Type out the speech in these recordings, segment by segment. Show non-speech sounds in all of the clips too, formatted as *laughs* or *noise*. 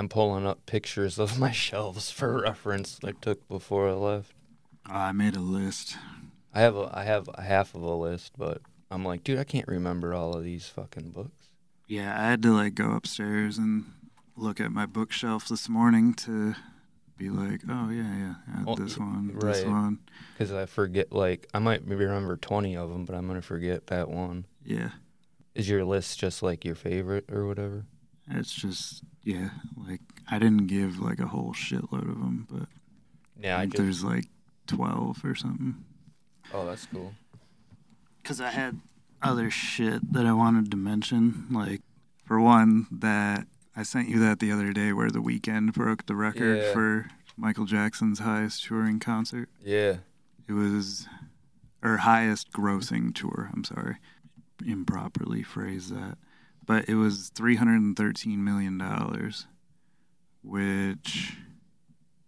I'm pulling up pictures of my shelves for reference I took before I left. I made a list. I have a I have a half of a list, but I'm like, dude, I can't remember all of these fucking books. Yeah, I had to like go upstairs and look at my bookshelf this morning to be like, oh yeah, yeah, yeah Oh, this one, this right. one. Because I forget, like, I might maybe remember 20 of them, but I'm to forget that one. Yeah, Is your list just like your favorite or whatever? It's just yeah, like I didn't give like a whole shitload of them, but Yeah, I I there's like twelve or something. Oh, that's cool. Because I had other shit that I wanted to mention. Like, for one, that I sent you that the other day where the Weeknd broke the record Yeah. for Michael Jackson's highest touring concert. Yeah. It was, or highest grossing tour, I'm sorry. Improperly phrased that. But it was $313 million, which,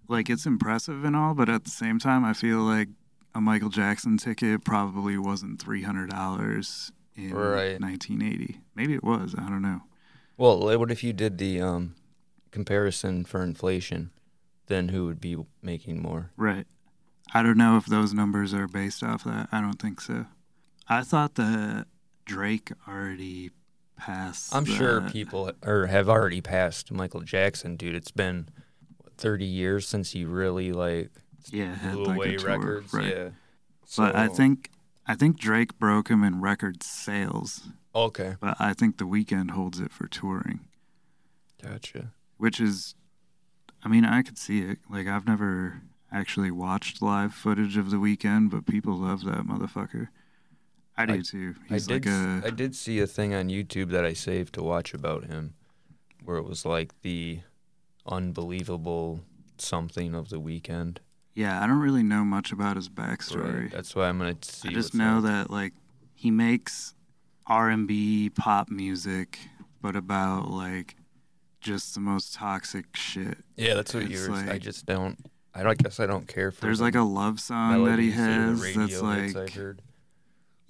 like, it's impressive and all, but at the same time, I feel like a Michael Jackson ticket probably wasn't $300 in Right. 1980. Maybe it was. I don't know. Well, what if you did the um, comparison for inflation? Then who would be making more? Right. I don't know if those numbers are based off that. I don't think so. I thought that Drake already I'm sure people or have already passed Michael Jackson, dude. It's been what, 30 years since he really like yeah had like away a tour, records. right? Yeah. But I think I think Drake broke him in record sales, okay, but I think the Weeknd holds it for touring, gotcha. which is, I mean, I could see it. Like I've never actually watched live footage of the Weeknd, but people love that motherfucker. I do I- too. I did like a I did see a thing on YouTube that I saved to watch about him, where it was like the unbelievable something of the Weeknd. yeah. I don't really know much about his backstory. That's why I'm gonna see. I just know that like he makes R and B pop music, but about like just the most toxic shit. Yeah, that's what it's you were. I just don't. I don't guess I don't care for. There's like a love song that he melodies or the has that's like I heard.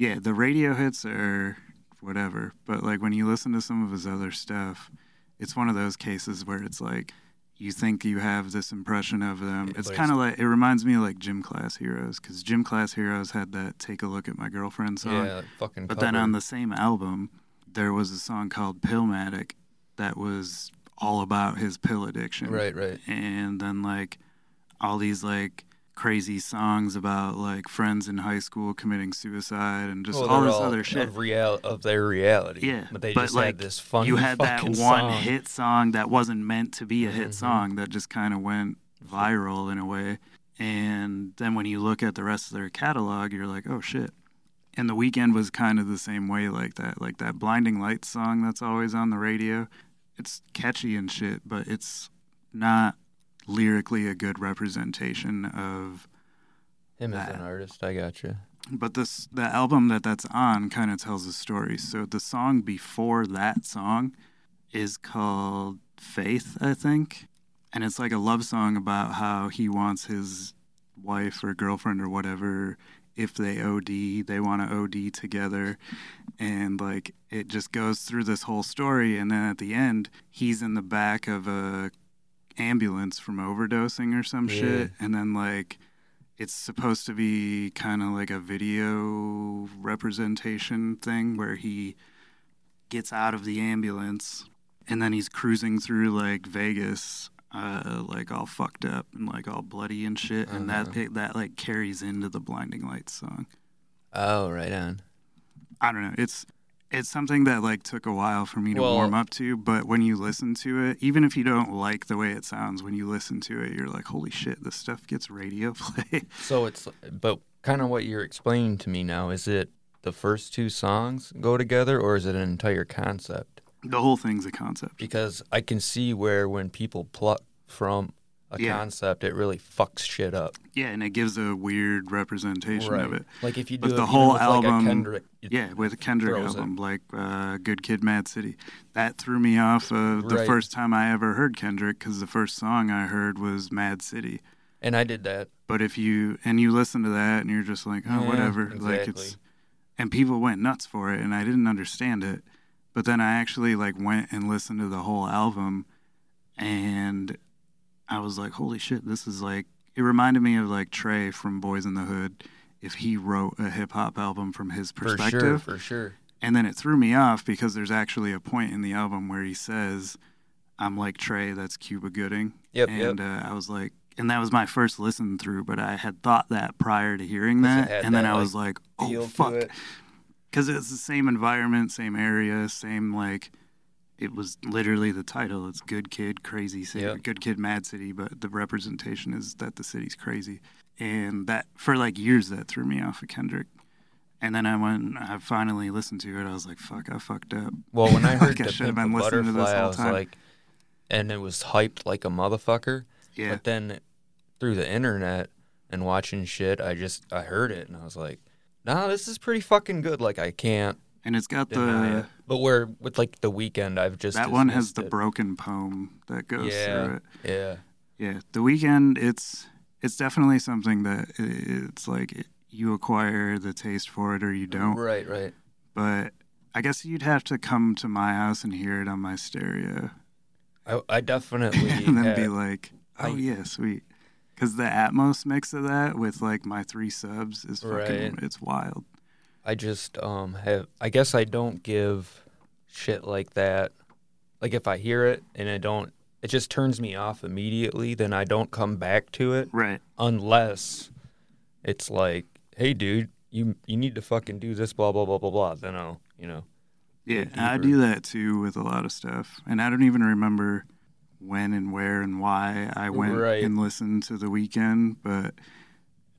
Yeah, the radio hits are whatever, but like when you listen to some of his other stuff, it's one of those cases where it's like you think you have this impression of them. Yeah, It's kind of like it reminds me of like Gym Class Heroes because Gym Class Heroes had that "Take a Look at My Girlfriend" song. Yeah, fucking. But then on the same album, there was a song called Pillmatic that was all about his pill addiction. right, right. And then like all these like crazy songs about like friends in high school committing suicide and just Well, all this other shit. of real of their reality. Yeah, but they but, just like, had this fun. you had that one song. hit song that wasn't meant to be a hit Mhm. song that just kind of went viral in a way. And then when you look at the rest of their catalog, you're like, oh shit. And the Weeknd was kind of the same way, like that. Like that Blinding Lights song that's always on the radio. It's catchy and shit, but it's not lyrically a good representation of Him as an artist, I got you. but this the album that that's on kind of tells a story. So the song before that song is called Faith, I think, and it's like a love song about how he wants his wife or girlfriend or whatever if they OD, they want to OD together and like it just goes through this whole story and then at the end he's in the back of a ambulance from overdosing or some Yeah. shit and then like it's supposed to be kind of like a video representation thing where he gets out of the ambulance and then he's cruising through like Vegas uh like all fucked up and like all bloody and shit and that Uh-huh. it, that like carries into the blinding lights song Oh, right on. i don't know it's it's something that like took a while for me to Well- warm up to but when you listen to it even if you don't like the way it sounds when you listen to it you're like holy shit this stuff gets radio *laughs* play So it's, but kind of what you're explaining to me now is it the first two songs go together, or is it an entire concept? the whole thing's a concept Because I can see where when people pluck from a Yeah. concept, it really fucks shit up. yeah and it gives a weird representation of it Like if you But do the whole with, like, album- Kendrick, Yeah, with a Kendrick throws it. album like uh, "Good Kid, Mad City," that threw me off of the Right. first time I ever heard Kendrick because the first song I heard was "Mad City." And I did that. But if you and you listen to that and you're just like, oh, Yeah, whatever, like it's, exactly. and people went nuts for it, and I didn't understand it. But then I actually like went and listened to the whole album, and I was like, holy shit, this is like. It reminded me of like Trey from Boys in the Hood. If he wrote a hip hop album from his perspective. For sure, for sure. and then it threw me off because there's actually a point in the album where he says, "I'm like Trey, that's Cuba Gooding." Yep, and yep. uh, I was like, and that was my first listen through, but I had thought that prior to hearing that, and then I like, was like, oh fuck, it. because it's the same environment, same area, same like. It was literally the title. It's Good Kid, Crazy City. Yep. Good Kid, Mad City, but the representation is that the city's crazy. And that, for like years, that threw me off of Kendrick. And then I went, I finally listened to it. I was like, fuck, I fucked up. Well, when I *laughs* heard Like, I the should have been listening to this Butterfly, I whole was time. like, and it was hyped like a motherfucker. Yeah. But then through the internet and watching shit, I just I heard it and I was like, nah, this is pretty fucking good. Like I can't And it's got the, it. But where with like the Weeknd, I've just that one has the it. broken poem that goes Yeah. through it. Yeah. Yeah, the Weeknd. It's it's definitely something that it's like you acquire the taste for it or you don't. Right. Right. But I guess you'd have to come to my house and hear it on my stereo, I I *laughs* definitely and then be like, "Oh I- yeah, sweet." Because the Atmos mix of that with like my three subs is fucking, Right. it's wild. I just um have I guess I don't give shit like that. Like if I hear it and I don't it just turns me off immediately, then I don't come back to it Right. unless it's like, "Hey dude, you you need to fucking do this blah blah blah blah blah." Then I'll, you know. Yeah, I do that too with a lot of stuff, and I don't even remember when and where and why I went Right. and listened to the Weeknd. But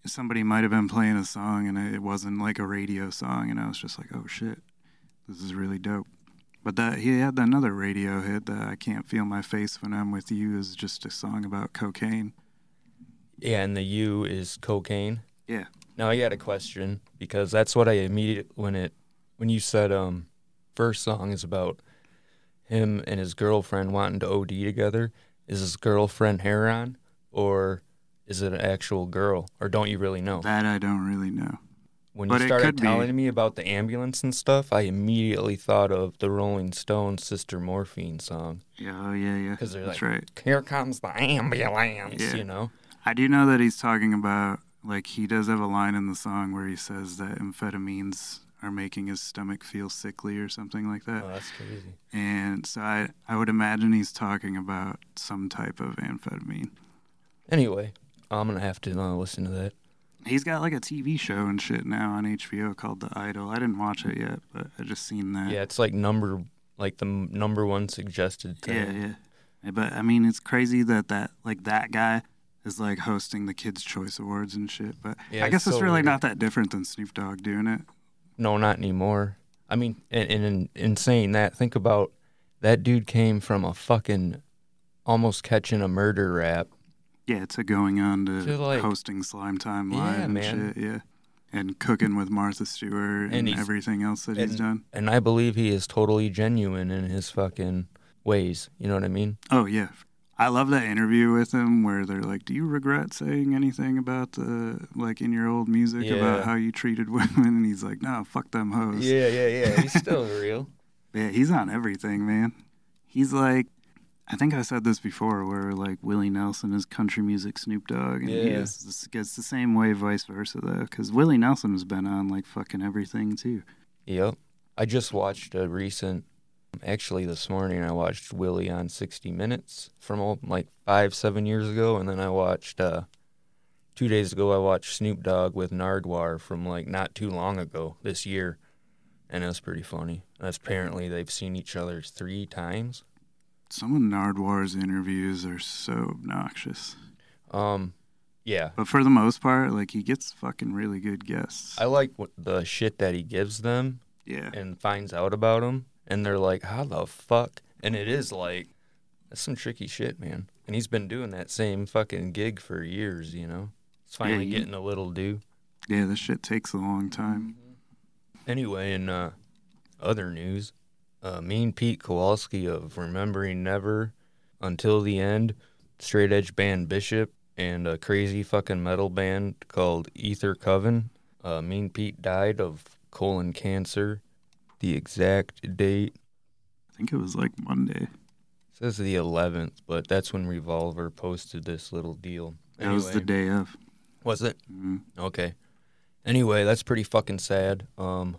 somebody might have been playing a song, and it wasn't like a radio song, and I was just like, "Oh shit, this is really dope." But that he had another radio hit that I can't feel my face when I'm with you is just a song about cocaine. Yeah, and the U is cocaine. Yeah. Now I got a question because that's what I immediately when it when you said um first song is about him and his girlfriend wanting to OD together. Is his girlfriend heroin or is it an actual girl or don't you really know? That I don't really know. When but you started could be. telling me about the ambulance and stuff, I immediately thought of the Rolling Stones Sister Morphine song Yeah, oh yeah, yeah. because they're That's like, right. "Here comes the ambulance," Yeah. you know. I do know that he's talking about like he does have a line in the song where he says that amphetamines are making his stomach feel sickly or something like that. Oh, that's crazy. And so I I would imagine he's talking about some type of amphetamine. Anyway, I'm gonna have to uh, listen to that. He's got like a TV show and shit now on HBO called The Idol. I didn't watch it yet, but I just seen that. Yeah, it's like number like the m- number one suggested. yeah, thing. yeah. Yeah, But I mean, it's crazy that that like that guy is like hosting the Kids Choice Awards and shit. But Yeah, I guess it's it's so really weird. not that different than Snoop Dogg doing it. No, not anymore. I mean, and, and in, in saying that, think about that dude came from a fucking almost catching a murder rap. Yeah, to going on to, To, like- hosting Slime Time Yeah, Live and man. shit. Yeah. And cooking with Martha Stewart and, And everything else that he's done. And I believe he is totally genuine in his fucking ways. You know what I mean? Oh, yeah. I love that interview with him where they're like, Do you regret saying anything about the, like, in your old music about how you treated *laughs* women? And he's like, No, fuck them hoes. Yeah, yeah, yeah. He's still *laughs* real. Yeah, he's on everything, man. He's like, I think I said this before, where like Willie Nelson is country music Snoop Dogg, and he Yeah. is gets the same way, vice versa, though, because Willie Nelson has been on like fucking everything too. Yep. I just watched a recent. Actually, this morning I watched Willie on 60 Minutes from old, like five, seven years ago, and then I watched uh, two days ago. I watched Snoop Dogg with Nardwuar from like not too long ago this year, and it was pretty funny. And apparently they've seen each other three times. Some of Nardwuar's interviews are so obnoxious, Um, yeah, but for the most part, like he gets fucking really good guests. I like what the shit that he gives them yeah, and finds out about them, and they're like, "How the fuck?" And it is like, that's some tricky shit, man. And he's been doing that same fucking gig for years, you know. It's finally you- getting a little due. yeah, this shit takes a long time. Anyway, in uh, other news, uh, Mean Pete Kowalski of Remembering Never Until the End, straight edge band Bishop, and a crazy fucking metal band called Ether Coven. Uh, mean Pete died of colon cancer. The exact date I think it was like Monday. says the 11th, but that's when Revolver posted this little deal. That was the day of. Was it? hmm Okay. Anyway, that's pretty fucking sad. Um,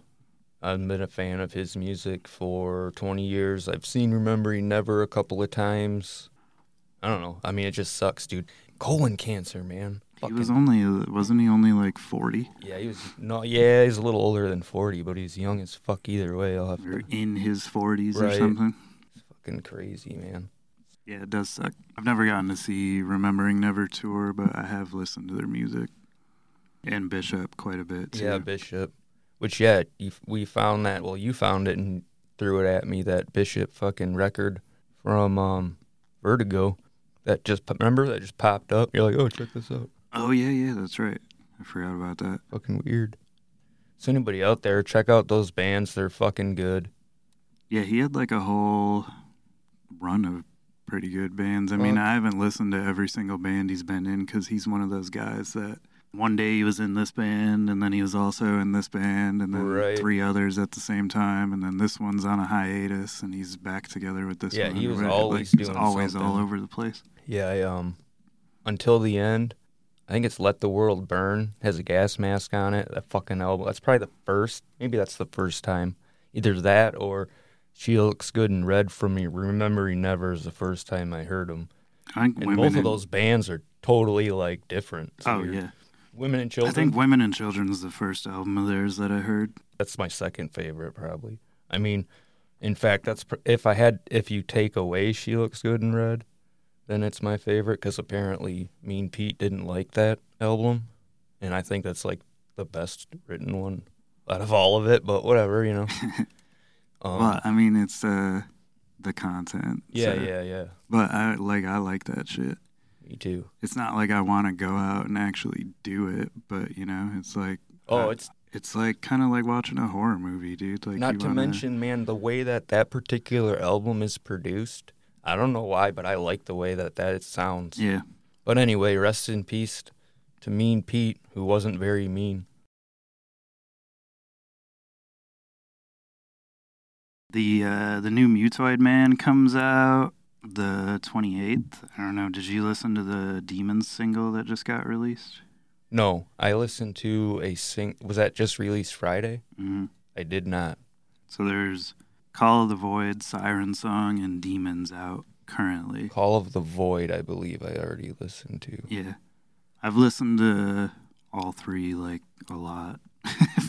I've been a fan of his music for 20 years. I've seen Remembering Never a couple of times. I don't know. I mean, it just sucks, dude. Colon cancer, man. He was only wasn't he only like forty yeah, he was no, yeah, he's a little older than 40, but he's young as fuck either way. I'll have or to. in his forties or Right. something? Fucking crazy, man. Yeah, it does suck. I've never gotten to see Remembering Never tour, but I have listened to their music and Bishop quite a bit too. Yeah, Bishop. Which yeah, you, we found that. Well, you found it and threw it at me. That Bishop fucking record from um, Vertigo. That just remember that just popped up. You're like, oh, check this out. Oh yeah, yeah, that's right. I forgot about that. Fucking weird. So anybody out there, check out those bands. They're fucking good. Yeah, he had like a whole run of pretty good bands. I mean, I haven't listened to every single band he's been in because he's one of those guys that one day he was in this band and then he was also in this band and then Right. three others at the same time and then this one's on a hiatus and he's back together with this Yeah, one. he was Right, always like, he was doing always all over the place. Yeah, I, um, until the end. I think it's "Let the World Burn" has a gas mask on it. That fucking album. That's probably the first. Maybe that's the first time. Either that or "She Looks Good in Red" from me. Remembering Never is the first time I heard them. I think And women both of those bands are totally like different. It's Oh weird. yeah, Women and Children. I think Women and Children is the first album of theirs that I heard. that's my second favorite, probably. I mean, in fact, that's pr- if I had if you take away "She Looks Good in Red," then it's my favorite because apparently Mean Pete didn't like that album, and I think that's like the best written one out of all of it. But whatever, you know. *laughs* Um, well, I mean, it's uh, the content. yeah, so- yeah, yeah. But I like I like that shit. Me too. It's not like I want to go out and actually do it, but you know, it's like Oh, uh, it's it's like kind of like watching a horror movie, dude. Like not you to wanna- mention, man, the way that that particular album is produced. I don't know why, but I like the way that that it sounds. Yeah, But anyway, rest in peace to Mean Pete, who wasn't very mean. the uh, the new Mutoid Man comes out the twenty eighth. I don't know. Did you listen to the Demons single that just got released? No, I listened to a sing. Was that just released Friday? hmm I did not. So there's Call of the Void, Siren Song, and Demons out currently. Call of the Void, I believe I already listened to. Yeah. I've listened to all three like a lot. *laughs*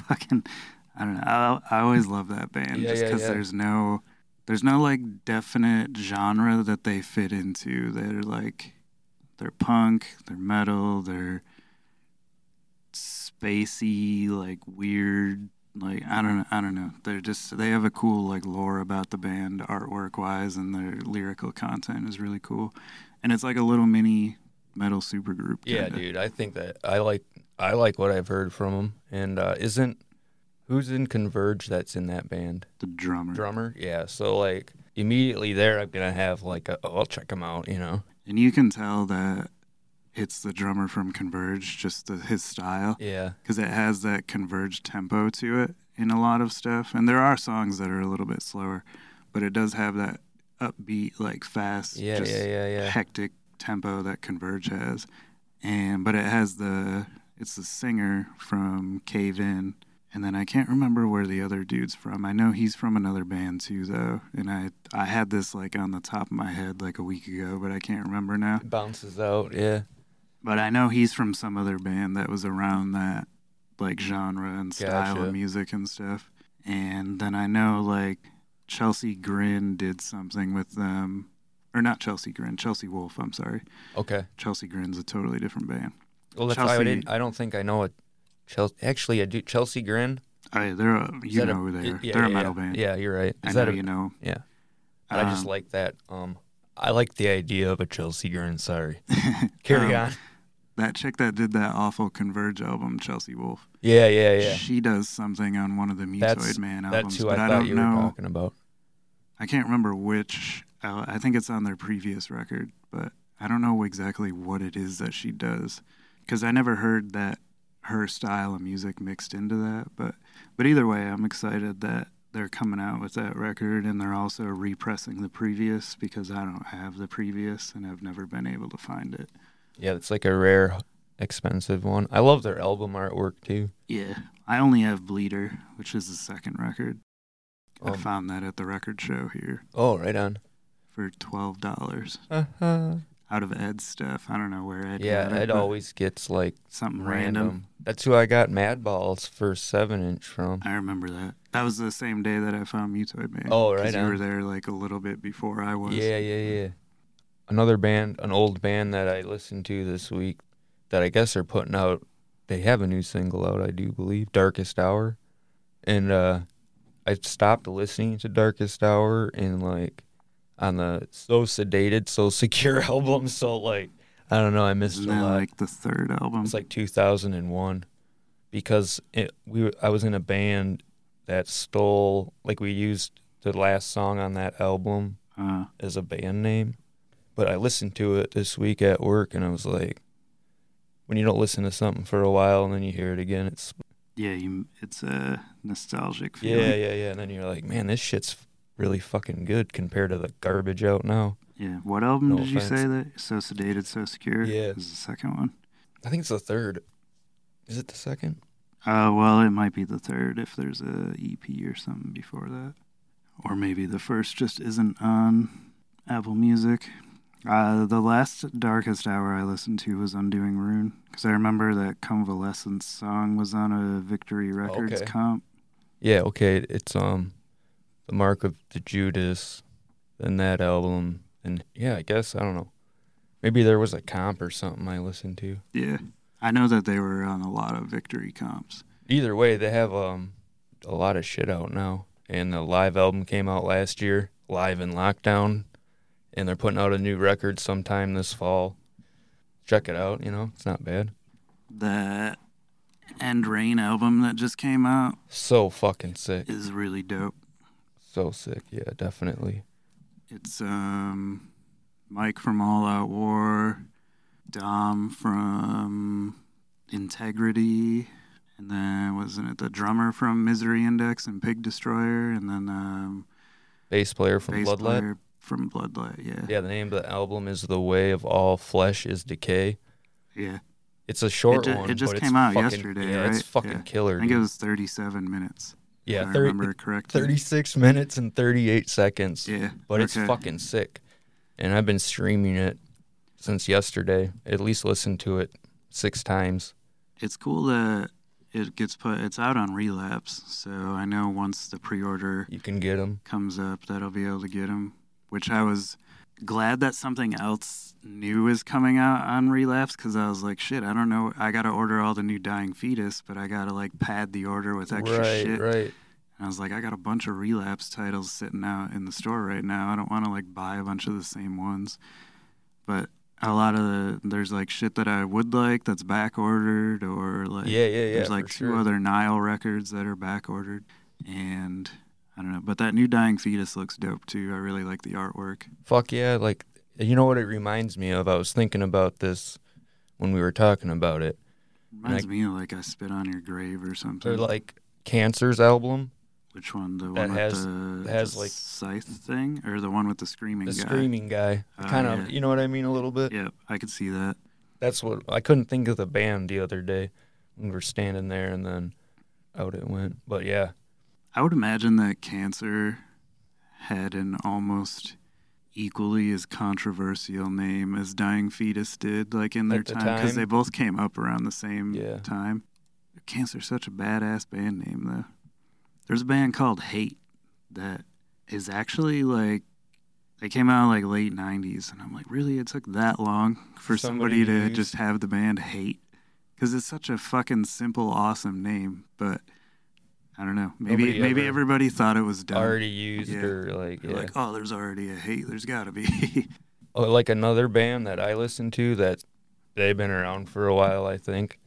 Fucking I don't know. I, I always love that band Yeah, just yeah, cuz yeah. there's no there's no like definite genre that they fit into. They're like they're punk, they're metal, they're spacey, like weird like I don't know, I don't know. They're just they have a cool like lore about the band artwork wise and their lyrical content is really cool. And it's like a little mini metal supergroup. Yeah, dude, I think that I like I like what I've heard from them And uh, isn't who's in Converge that's in that band? The drummer. Drummer? Yeah. So like immediately there, I'm gonna have like a, oh, I'll check him out. You know? And you can tell that it's the drummer from Converge, just the, his style, Yeah. because it has that Converge tempo to it in a lot of stuff. And there are songs that are a little bit slower, but it does have that upbeat, like fast, Yeah. just Yeah. Yeah. Yeah. hectic tempo that Converge has. And but it has the it's the singer from Cave In. And then I can't remember where the other dude's from. I know he's from another band too though. And I I had this like on the top of my head like a week ago, but I can't remember now. Bounces out. Yeah. But I know he's from some other band that was around that like genre and style Gotcha. of music and stuff. And then I know like Chelsea Grin did something with them. Or not Chelsea Grin, Chelsea Wolfe, I'm sorry. Okay. Chelsea Grin's a totally different band. Well, that's why I didn't. I don't think I know it. Chelsea. Actually, I do. Chelsea Grin. Oh, yeah, they're a, you know a- who they are. yeah, they're a metal yeah. band. Yeah, you're right. I Is know that a, you know. Yeah. But I just Um, like that. Um, I like the idea of a Chelsea Grin. Sorry. *laughs* Carry Um, on. That chick that did that awful Converge album, Chelsea Wolfe. Yeah, yeah, yeah. She does something on one of the Mutoid That's- Man albums, That's who but I I, thought don't you know. were talking about. I can't remember which. Uh, I think it's on their previous record, but I don't know exactly what it is that she does because I never heard that her style of music mixed into that. But but either way, I'm excited that they're coming out with that record and they're also repressing the previous because I don't have the previous and I've never been able to find it. Yeah, it's like a rare, expensive one. I love their album artwork too. Yeah, I only have Bleeder, which is the second record. I Um, found that at the record show here Oh, right on. for twelve dollars Uh-huh. Out of Ed's stuff. I don't know where Ed. Yeah, it, Ed always gets like something random. random. That's who I got Madball's for seven inch from. I remember that. That was the same day that I found Mutoid Man. Oh, right You were there like a little bit before I was. Yeah, yeah, yeah. Another band, an old band that I listened to this week that I guess are putting out they have a new single out, I do believe, Darkest Hour. And uh I stopped listening to Darkest Hour in like on the So Sedated, So Secure *laughs* album, so like I don't know, I missed a lot. like the third album? It's like 2001 because it, we I was in a band that stole like we used the last song on that album uh, as a band name. But I listened to it this week at work and I was like when you don't listen to something for a while and then you hear it again it's yeah, you, it's a nostalgic feeling. yeah yeah yeah and then you're like man this shit's really fucking good compared to the garbage out now. Yeah. What album No did you say that? So sedated, so secure. Yeah. is the second one. I think it's the third. Is it the second? Uh, well, it might be the third if there's a EP or something before that, or maybe the first just isn't on Apple Music. Uh, the last Darkest Hour I listened to was Undoing Ruin because I remember that Convalescence song was on a Victory Records Okay. comp. Yeah, okay. It's um the Mark of the Judas, then that album, and yeah, I guess I don't know. Maybe there was a comp or something I listened to. Yeah, I know that they were on a lot of Victory comps. Either way, they have um a lot of shit out now, and the live album came out last year, live in lockdown, and they're putting out a new record sometime this fall. Check it out. You know, it's not bad. That End Reign album that just came out So fucking sick. is really dope. So sick. Yeah, definitely. It's um Mike from All Out War, Dom from Integrity, and then wasn't it the drummer from Misery Index and Pig Destroyer, and then um Bass player from bass Bloodlet. player from Bloodlet. Yeah, Yeah, the name of the album is The Way of All Flesh is Decay. yeah. It's a short ju- one. it just came out fucking, yesterday, Yeah, it's fucking Yeah. killer. I think it was 37 minutes. Yeah, I 30, remember correctly. 36 minutes and 38 seconds. Yeah, But it's fucking sick. And I've been streaming it since yesterday. At least listened to it six times. It's cool that it gets put. It's out on Relapse, so I know once the pre-order You can get them. comes up that I'll be able to get them. Which I was glad that something else new is coming out on Relapse because I was like, shit, I don't know. I got to order all the new Dying Fetus, but I got to like pad the order with extra right, shit. right. And I was like, I got a bunch of Relapse titles sitting out in the store right now. I don't want to like buy a bunch of the same ones. But a lot of the, there's like shit that I would like that's back ordered or like Yeah, yeah, yeah. there's like two sure. other Nile records that are back ordered, and I don't know. But that new Dying Fetus looks dope too. I really like the artwork. Fuck yeah. Like, you know what it reminds me of? I was thinking about this when we were talking about it. Reminds me of like I spit on your grave or something. Or like Cancer's album, Which one? The that one has- with the, has, the like- scythe thing, or the one with the screaming the guy? screaming guy. Oh, kind of, yeah. you know what I mean? A little bit. Yep, I could see that. That's what I couldn't think of the band the other day. When we were standing there and then out it went. But yeah, I would imagine that Cancer had an almost equally as controversial name as Dying Fetus did, like in their the time, because they both came up around the same Yeah. time. Cancer's such a badass band name, though. There's a band called Hate that is actually like they came out like late '90s, and I'm like, really? It took that long for Somebody somebody, to just have the band Hate? Because it's such a fucking simple, awesome name, but. I don't know. Maybe Nobody maybe ever everybody thought it was dumb. already used Yeah. or like They're yeah. like, oh, there's already a hate. There's got to be. *laughs* Oh, like another band that I listen to that they've been around for a while, I think.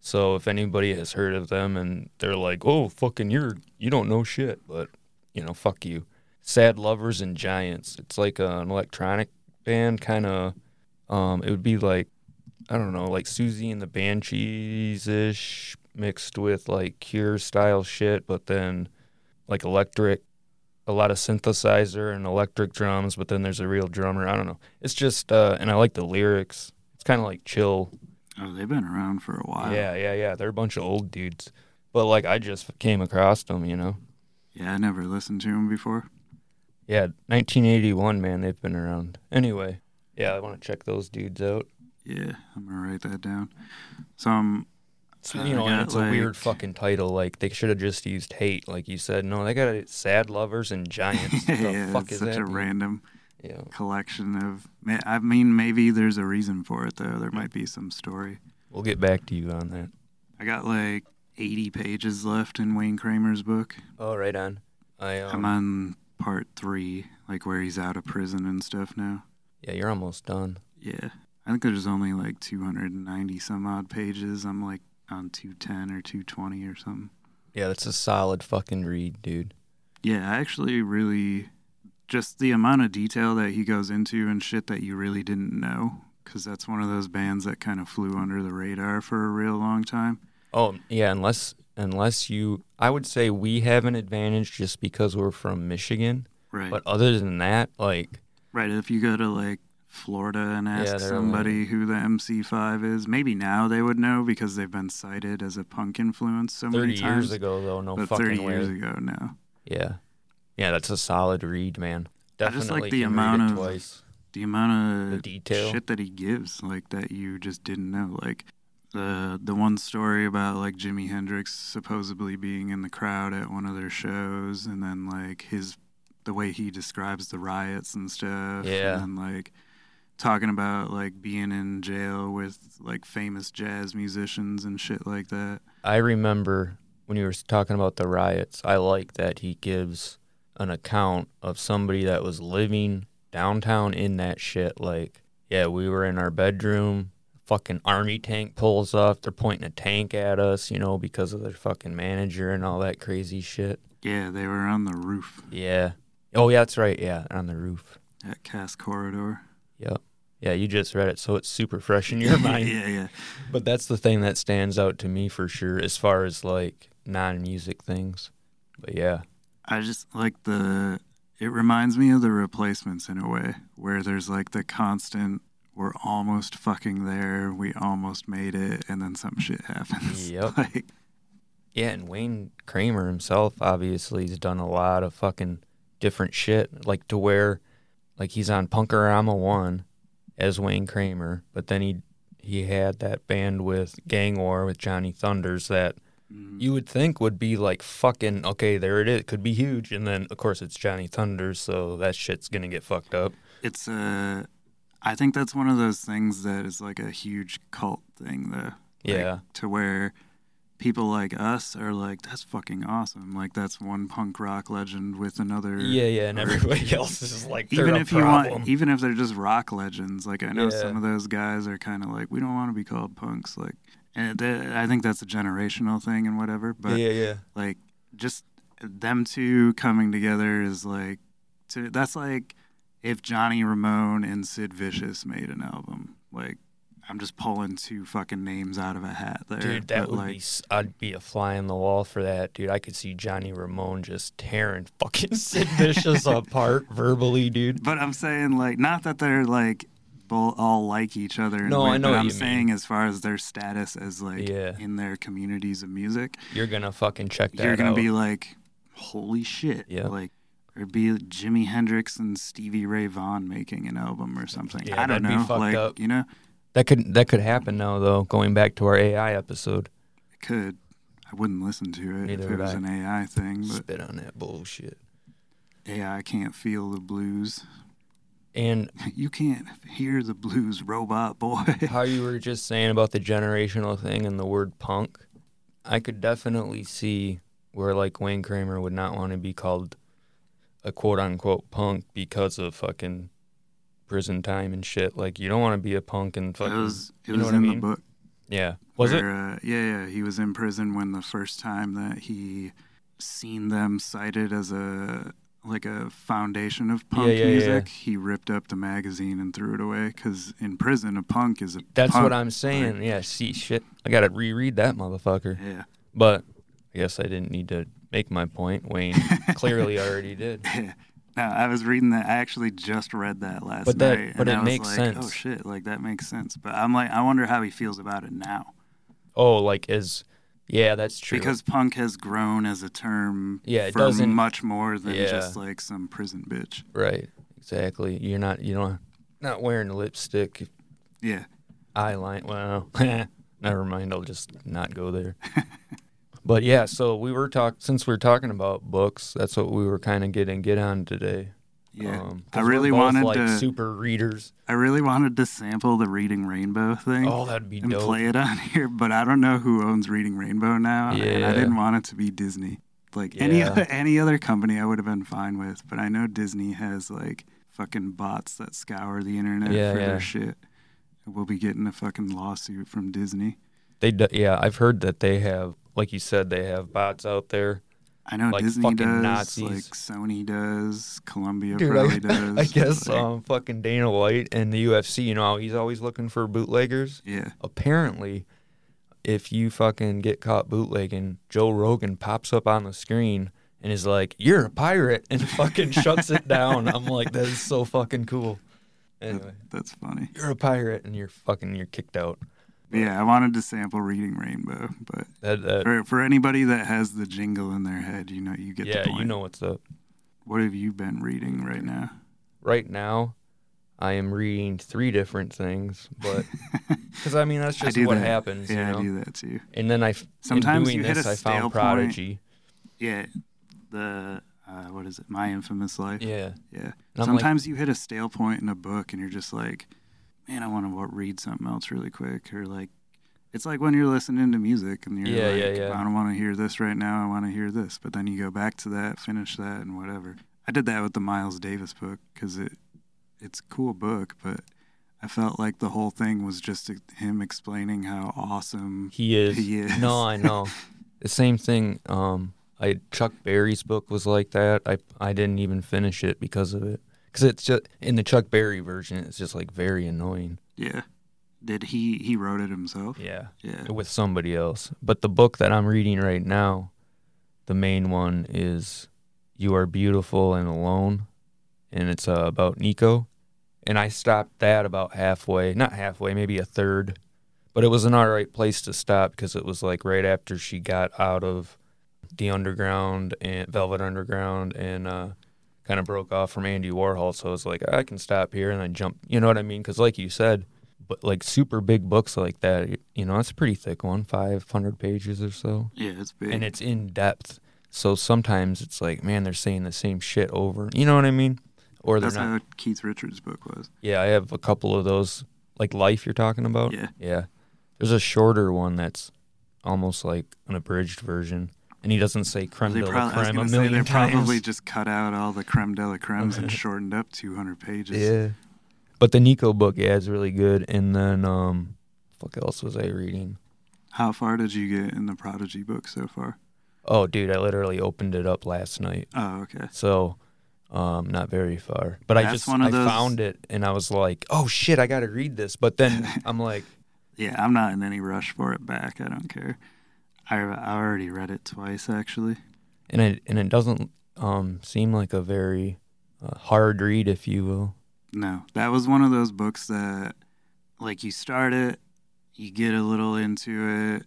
So if anybody has heard of them and they're like, "Oh, fucking you're you don't know shit," but you know, fuck you. Sad Lovers and Giants. It's like an electronic band kind of um it would be like I don't know, like Siouxsie and the Banshees ish mixed with like Cure style shit, but then like electric, a lot of synthesizer and electric drums, but then there's a real drummer. I don't know. It's just, uh, and I like the lyrics. It's kind of like chill. Oh, they've been around for a while. Yeah, yeah, yeah. They're a bunch of old dudes, but like I just came across them, you know. Yeah, I never listened to them before. Yeah, 1981, man. They've been around. Anyway, yeah, I want to check those dudes out. Yeah, I'm gonna write that down. So um, So, you know, and it's a weird fucking title. Like they should have just used hate, like you said. No, they got sad lovers and giants. *laughs* What the yeah, fuck it's is such that? a random Yeah. collection of. I mean, maybe there's a reason for it though. There might be some story. We'll get back to you on that. I got like 80 pages left in Wayne Kramer's book. Oh, right on. I I'm um, on part three, like where he's out of prison and stuff now. yeah, you're almost done. Yeah, I think there's only like 290 some odd pages. I'm like on 210 or 220 or something. Yeah, that's a solid fucking read, dude. Yeah, I actually really just the amount of detail that he goes into and shit that you really didn't know because that's one of those bands that kind of flew under the radar for a real long time. Oh, yeah, unless unless you I would say we have an advantage just because we're from Michigan. Right. But other than that, like right. If you go to like Florida and ask Yeah, they're uh, somebody who the MC5 is, maybe now they would know because they've been cited as a punk influence so 30 many years times. ago though, no but fucking 30 way. years ago, no. Yeah. Yeah, that's a solid read, man. Definitely I just like the amount of twice. the amount The of detail. shit that he gives, like that you just didn't know. Like the the one story about like Jimi Hendrix supposedly being in the crowd at one of their shows, and then like his the way he describes the riots and stuff. Yeah. And then like talking about like being in jail with like famous jazz musicians and shit like that. I remember when you were talking about the riots, I like that he gives an account of somebody that was living downtown in that shit. Like, yeah, we were in our bedroom, fucking army tank pulls up, they're pointing a tank at us, you know, because of their fucking manager and all that crazy shit. Yeah, they were on the roof Yeah. Oh, yeah, that's right. Yeah, on the roof. at Cass Corridor. Yep. Yeah, you just read it, so it's super fresh in your *laughs* mind. yeah, yeah. But that's the thing that stands out to me for sure, as far as like non-music things. But yeah, I just like the. It reminds me of the replacements in a way, where there's like the constant. We're almost fucking there. We almost made it, and then some shit happens. *laughs* Yep. like, yeah, and Wayne Kramer himself obviously has done a lot of fucking different shit, like to where, like he's on Punkorama One as Wayne Kramer, but then he he had that band with Gang War with Johnny Thunders that mm, you would think would be like fucking okay, there it is, could be huge, and then of course it's Johnny Thunders, so that shit's gonna get fucked up. it's a. I think that's one of those things that is like a huge cult thing, though. Like, Yeah. To where people like us are like, that's fucking awesome. Like that's one punk rock legend with another. Yeah, yeah, and everybody *laughs* else is like even if you problem. want even if they're just rock legends like i know Yeah. some of those guys are kind of like we don't want to be called punks like and i think that's a generational thing and whatever but yeah, yeah. like just them two coming together is like to that's like if johnny ramone and sid vicious made an album like i'm just pulling two fucking names out of a hat there Dude, that but, would like be. I'd be a fly on the wall for that, dude. I could see Johnny Ramone just tearing *laughs* fucking Sid Vicious apart verbally, dude. But I'm saying like not that they're like all like each other. No, way, I know But what I'm saying mean. as far as their status as like Yeah. in their communities of music, You're gonna fucking check that you're gonna out. be like, holy shit! Yeah. Like it'd be Jimi Hendrix and Stevie Ray Vaughan making an album or something. Yeah, I don't that'd be know. fucked Like up. you know, that could that could happen now though. Going back to our AI episode, it could. I wouldn't listen to it Neither if it was I. an AI thing, but spit on that bullshit. AI can't feel the blues. And *laughs* You can't hear the blues, robot boy. *laughs* how you were just saying about the generational thing and the word punk, I could definitely see where like Wayne Kramer would not want to be called a quote unquote punk because of fucking prison time and shit. Like you don't want to be a punk and it fucking was it you know was what I in mean? the book. yeah. Was it? Uh, yeah, yeah. He was in prison when the first time that he seen them cited as a like a foundation of punk Yeah, yeah, yeah. music. He ripped up the magazine and threw it away because in prison a punk is a That's punk. what I'm saying. Yeah. See, shit. I gotta reread that motherfucker. Yeah, But I guess I didn't need to make my point. Wayne *laughs* clearly already did. No, I was reading that. I actually just read that last But that- night. but and it I was makes like, oh, sense. Oh shit! Like that makes sense. But I'm like, I wonder how he feels about it now Oh, like as yeah, that's true. because punk has grown as a term. Yeah, it doesn't- much more than Yeah. just like some prison bitch. right, exactly. You're not you know not wearing lipstick, Yeah. eyeline. Well, *laughs* never mind. I'll just not go there. *laughs* but yeah, so we were talk since we are talking about books. That's what we were kind of getting get on today. Yeah. Um, I really both, wanted like to. super readers. I really wanted to sample the Reading Rainbow thing. Oh, that'd be and dope. play it on here, but I don't know who owns Reading Rainbow now, and Yeah. I didn't want it to be Disney. Like any other any other company, I would have been fine with, but I know Disney has like fucking bots that scour the internet Yeah, for yeah. their shit. We'll be getting a fucking lawsuit from Disney. They do, yeah, I've heard that they have, like you said, they have bots out there. I know Like Disney fucking does, Nazis. like Sony does, Columbia Dude, probably *laughs* does. I guess like, um, fucking Dana White and the UFC, you know, he's always looking for bootleggers. yeah, Apparently, if you fucking get caught bootlegging, Joe Rogan pops up on the screen and is like, "You're a pirate," and *laughs* fucking shuts it down. I'm like, that is so fucking cool. Anyway, that's funny. you're a pirate and you're fucking you're kicked out. Yeah, I wanted to sample Reading Rainbow, but That, that for for anybody that has the jingle in their head, you know, you get yeah, the point. you know what's up. What have you been reading right now? right now I am reading three different things, but *laughs* because I mean that's just what that. happens, Yeah, you know. I do that too. And then I Sometimes in doing you hit this, a I stale found point. Prodigy. Yeah, the uh, what is it? My Infamous Life. Yeah, Yeah. And I'm like- Sometimes you hit a stale point in a book, and you're just like, man, I want to read something else really quick, or like. It's like when you're listening to music and you're Yeah, like, yeah, yeah. I don't want to hear this right now. I want to hear this, but then you go back to that, finish that, and whatever. I did that with the Miles Davis book because it, it's a cool book, but I felt like the whole thing was just him explaining how awesome he is. he is. No, I know. *laughs* the same thing. Um, I Chuck Berry's book was like that. I I didn't even finish it because of it. Because it's just in the Chuck Berry version, it's just like very annoying. Yeah. Did he he wrote it himself? Yeah. Yeah. with somebody else. But the book that I'm reading right now, the main one is You Are Beautiful and Alone, and it's uh, about Nico. And I stopped that about halfway, not halfway, maybe a third. But it was an all right place to stop because it was like right after she got out of the underground and Velvet Underground and uh, kind of broke off from Andy Warhol. So I was like, I can stop here and then jump. You know what I mean? Because like you said, but like super big books like that, you know, it's a pretty thick one, 500 pages or so, Yeah, it's big. and it's in depth. So sometimes it's like, man, they're saying the same shit over. You know what I mean? Or they're That's not. how Keith Richards' book was. Yeah, I have a couple of those, like Life you're talking about. Yeah. Yeah. There's a shorter one that's almost like an abridged version, and he doesn't say creme They de la creme a million they times. probably just cut out all the creme de la cremes and *laughs* shortened up 200 pages. Yeah. But the Nico book, yeah, is really good. And then, um, fuck else was I reading? How far did you get in the Prodigy book so far? Oh, dude, I literally opened it up last night. Oh, okay. So, um, not very far. But I just I those- found it and I was like, oh shit, I got to read this. But then *laughs* I'm like, Yeah, I'm not in any rush for it back. I don't care. I I already read it twice actually. and it and it doesn't um seem like a very uh, hard read, if you will. No, that was one of those books that, like, you start it, you get a little into it,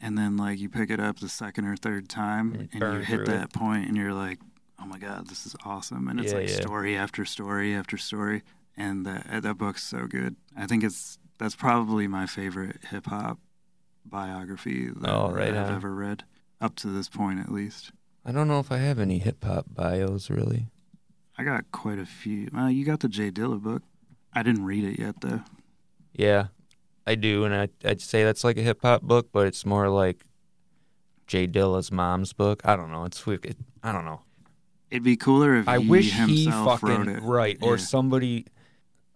and then like you pick it up the second or third time, And you and you hit that point, and you're like, "Oh my god, this is awesome!" And it's Yeah, like yeah. story after story after story, and that that book's so good. I think it's that's probably my favorite hip hop biography that, Oh, right that I've on. ever read up to this point, at least. I don't know if I have any hip hop bios really. I got quite a few. Uh, you got the Jay Dilla book. I didn't read it yet though. Yeah, I do, and I I'd say that's like a hip hop book, but it's more like Jay Dilla's mom's book. I don't know. It's. It, I don't know. It'd be cooler if I wish he fucking it. right or Yeah. somebody.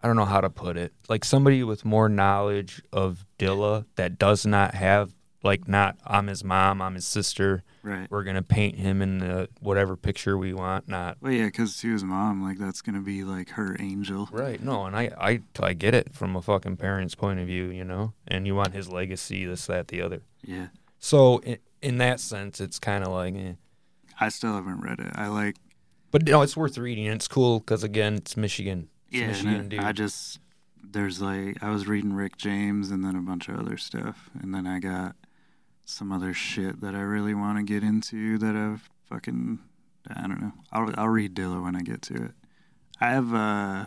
I don't know how to put it. Like somebody with more knowledge of Dilla that does not have like not I'm his mom, I'm his sister. Right. We're gonna paint him in the whatever picture we want. Not Well, yeah, because to his mom, like that's gonna be like her angel. right. No, and I I I get it from a fucking parent's point of view, you know. And you want his legacy, this, that, the other. Yeah. So in, in that sense, it's kind of like, eh. I still haven't read it. I like But no, it's worth reading. It's cool because again, it's Michigan. Yeah. Michigan, dude. I just there's like I was reading Rick James and then a bunch of other stuff, and then I got some other shit that I really want to get into that I've fucking I don't know. I'll I'll read Dilla when I get to it. I have uh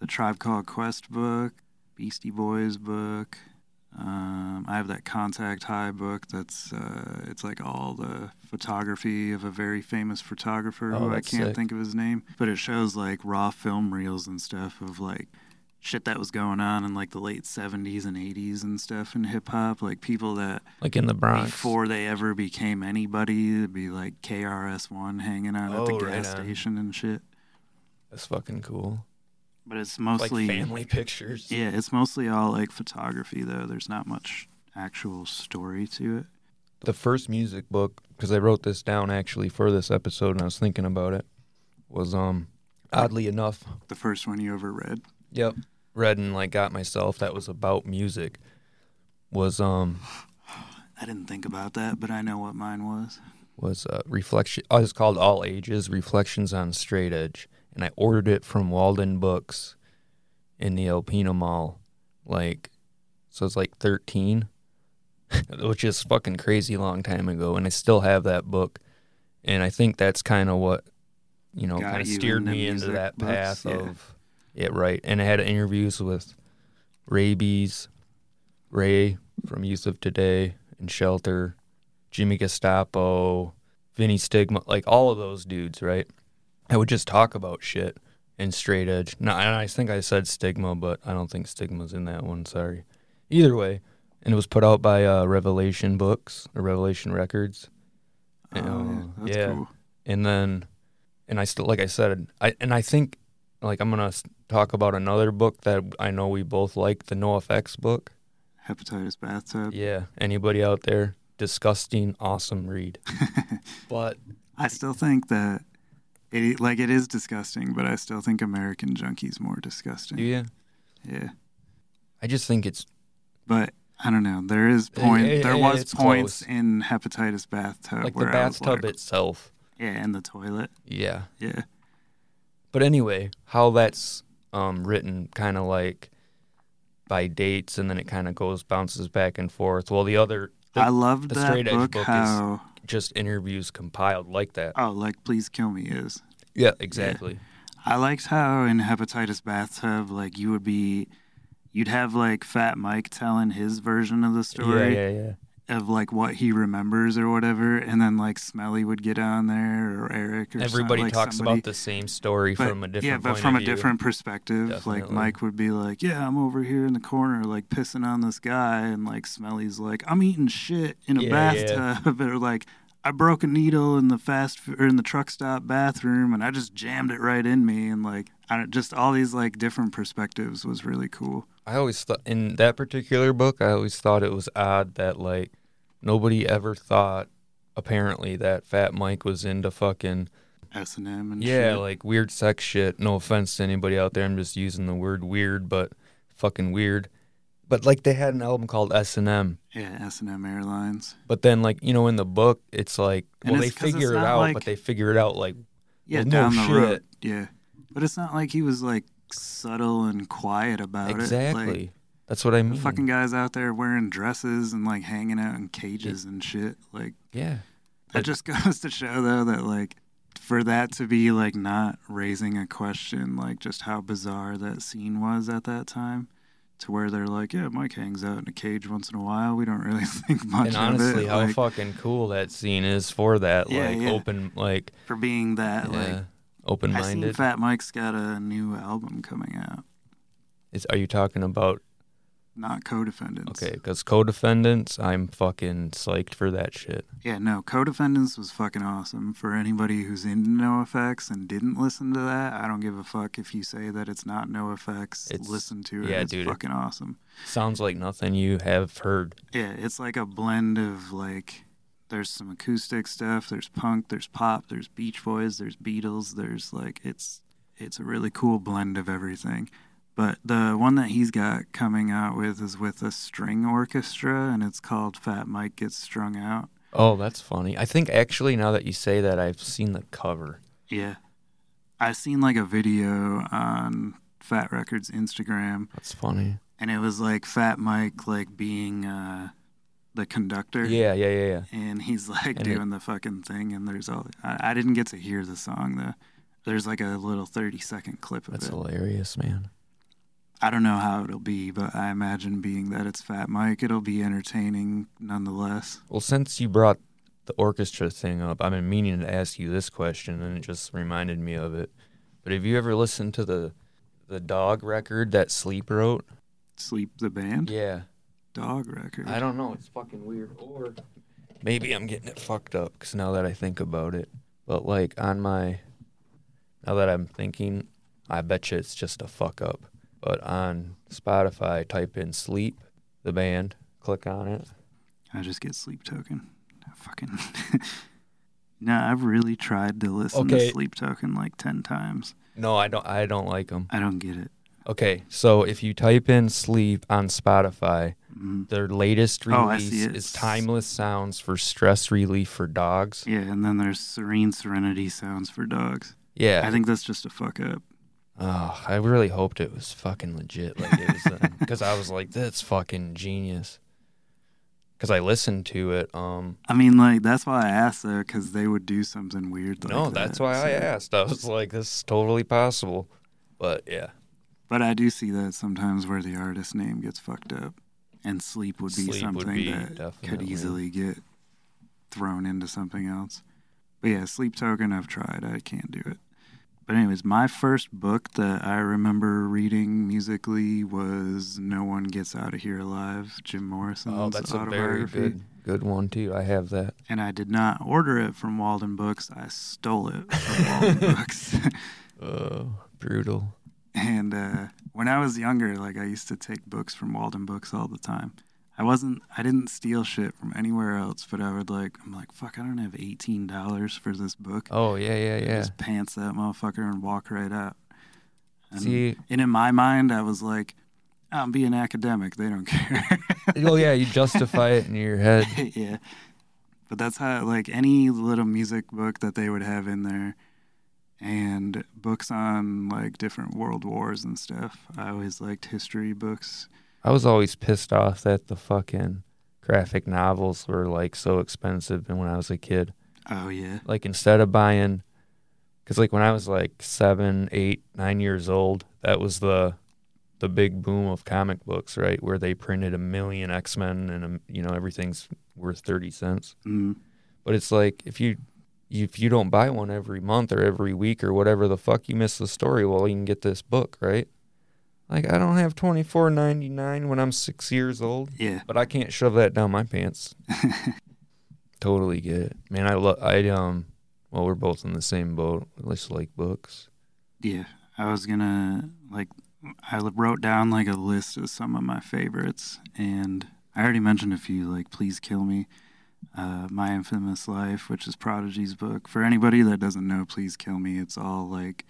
the Tribe Called Quest book, Beastie Boys book. Um, I have that Contact High book. That's uh, it's like all the photography of a very famous photographer Oh, who I can't sick. think of his name, but it shows like raw film reels and stuff of like shit that was going on in like the late 70s and 80s and stuff in hip hop, like people that like in the Bronx. before they ever became anybody, it'd be like KRS-One hanging out at the Oh, right gas on. station and shit. That's fucking cool. But it's Like mostly family pictures. Yeah, it's mostly all like photography though. There's not much actual story to it. The first music book, because I wrote this down actually for this episode and I was thinking about it, was um oddly enough, The first one you ever read. yep, read and like got myself that was about music. Was um *sighs* I didn't think about that, but I know what mine was. was uh, reflection. Oh, it's called All Ages: Reflections on Straight Edge, and I ordered it from Walden Books in the Alpena Mall. Like, so it's like thirteen, *laughs* which is fucking crazy long time ago, and I still have that book, and I think that's kind of what you know kind of steered me into that books, path yeah. of it, right, and I had interviews with Raybeez, Ray from Youth of Today, and Shelter. Jimmy Gestapo, Vinny Stigma, like all of those dudes, right? I would just talk about shit and straight edge. No, and I think I said Stigma, but I don't think Stigma's in that one. Sorry. Either way, and it was put out by uh, Revelation Books or Revelation Records. Oh, yeah, Uh, that's yeah. cool. And then, and I still, like I said, I and I think, like I'm gonna talk about another book that I know we both like, the NoFX book. Hepatitis bathtub. Yeah, anybody out there? Disgusting, awesome read. *laughs* But I still think that it like it is disgusting, but I still think American Junkie's more disgusting. you? Yeah. I just think it's But I don't know. There is It- point. it- there was points close. in hepatitis bathtub like the where I was bathtub like, itself. yeah, and the toilet. Yeah. Yeah, But anyway, how that's um, written kind of like by dates and then it kind of goes, bounces back and forth. Well, the other, the, I love the that straight edge book. book how just interviews compiled like that. oh, like Please Kill Me is. Yeah, exactly. I liked how in hepatitis bathtub, like you would be, you'd have like Fat Mike telling his version of the story yeah, yeah. of like what he remembers or whatever, and then like Smelly would get on there or Eric or some- Everybody like talks somebody. about the same story But- from a different yeah, but point from of a view. different perspective. Like Mike would be like, "Yeah, I'm over here in the corner, like pissing on this guy," and like Smelly's like, "I'm eating shit in a Yeah, yeah. bathtub," *laughs* or like. I broke a needle in the fast or in the truck stop bathroom, and I just jammed it right in me, and like, I just all these like different perspectives was really cool. I always thought in that particular book, I always thought it was odd that like nobody ever thought apparently that Fat Mike was into fucking S and M and yeah, shit. like weird sex shit. No offense to anybody out there, I'm just using the word weird, but fucking weird. But like they had an album called S and M, yeah, S and M Airlines. but then like you know in the book it's like And well they it's it's figure it out, like- but they figure it out like Yeah, Well, no down the shit. road. Yeah, but it's not like he was like subtle and quiet about it. Like, exactly. That's what I The mean. fucking guys out there wearing dresses and like hanging out in cages and shit. Like yeah. that That- just *laughs* goes to show though that like for that to be like not raising a question, like just how bizarre that scene was at that time. To where they're like, yeah, Mike hangs out in a cage once in a while. We don't really *laughs* think much And of honestly, it. how like, fucking cool that scene is for that, Yeah, like yeah. open, like for being that, yeah, like, open minded. Fat Mike's got a new album coming out, Is are you talking about not co-defendants. okay? Because co-defendants, I'm fucking psyched for that shit. Yeah, no, co-defendants was fucking awesome. For anybody who's into NoFX and didn't listen to that, I don't give a fuck if you say that it's not NoFX. It's- Listen to it. yeah, it's dude. fucking awesome. Sounds like nothing you have heard. Yeah, it's like a blend of like there's some acoustic stuff, there's punk, there's pop, there's Beach Boys, there's Beatles, there's like it's it's a really cool blend of everything. But the one that he's got coming out with is with a string orchestra and it's called Fat Mike Gets Strung Out. Oh, that's funny. I think actually now that you say that, I've seen the cover. Yeah. I've seen like a video on Fat Records Instagram That's funny. and it was like Fat Mike like being uh the conductor. Yeah, yeah, yeah, yeah. And he's like And it- doing the fucking thing and there's all I, I didn't get to hear the song though. There's like a little 30 second clip of That's it. That's hilarious, man. I don't know how it'll be, but I imagine being that it's Fat Mike, it'll be entertaining nonetheless. Well, since you brought the orchestra thing up, I've been meaning to ask you this question, and it just reminded me of it. But have you ever listened to the the dog record that Sleep wrote? Sleep the band, Yeah. dog record. I don't know. It's fucking weird. Or maybe I'm getting it fucked up because now that I think about it. But like on my, now that I'm thinking, I bet you it's just a fuck up. But on Spotify, type in "sleep," the band, click on it. I just get sleep token. I fucking. *laughs* no, I've really tried to listen Okay. to sleep token like ten times. No, I don't. I don't like them. I don't get it. Okay, so if you type in "sleep" on Spotify, Mm. their latest Oh, release it. is "Timeless Sounds for Stress Relief for Dogs." Yeah, and then there's serene serenity sounds for dogs. Yeah, I think that's just a fuck up. Oh, I really hoped it was fucking legit like it was. *laughs* Because I was like, that's fucking genius. Because I listened to it. Um, I mean, like that's why I asked though, because they would do something weird. Like no, that, that's why I asked. I was like, this is totally possible. But yeah, But I do see that sometimes where the artist name gets fucked up, and sleep would be Sleep would something be that could easily get thrown into something else. But yeah, sleep token I've tried. I can't do it. But anyways, my first book that I remember reading musically was "No One Gets Out of Here Alive," Jim Morrison's oh, that's a very autobiography. good, good one too. I have that. And I did not order it from Walden Books. I stole it from Walden *laughs* Books. Oh, brutal. And uh, when I was younger, like I used to take books from Walden Books all the time. I wasn't, I didn't steal shit from anywhere else, but I would like, I'm like, fuck, I don't have eighteen dollars for this book. Oh yeah, yeah, I yeah. Just pants that motherfucker and walk right out. And, See, and in my mind, I was like, I'm being academic. They don't *laughs* care. oh yeah, you justify it in your head. *laughs* yeah. But that's how, like, any little music book that they would have in there and books on, like, different world wars and stuff. I always liked history books. I was always pissed off that the fucking graphic novels were like so expensive when I was a kid. Oh, yeah. like instead of buying because like when i was like seven eight nine years old that was the the big boom of comic books right where they printed a million x-men and um, you know everything's worth 30 cents Mm. but it's like if you if you don't buy one every month or every week or whatever the fuck you miss the story well you can get this book right like i don't have 24.99 when i'm six years old Yeah. but I can't shove that down my pants. *laughs* totally get it, man. I love. I um. Well, we're both in the same boat. I just like books. Yeah. I was gonna, like, I wrote down, like, a list of some of my favorites. And I already mentioned a few, like, Please Kill Me. Uh, My Infamous Life, which is Prodigy's book. For anybody that doesn't know Please Kill Me, it's all like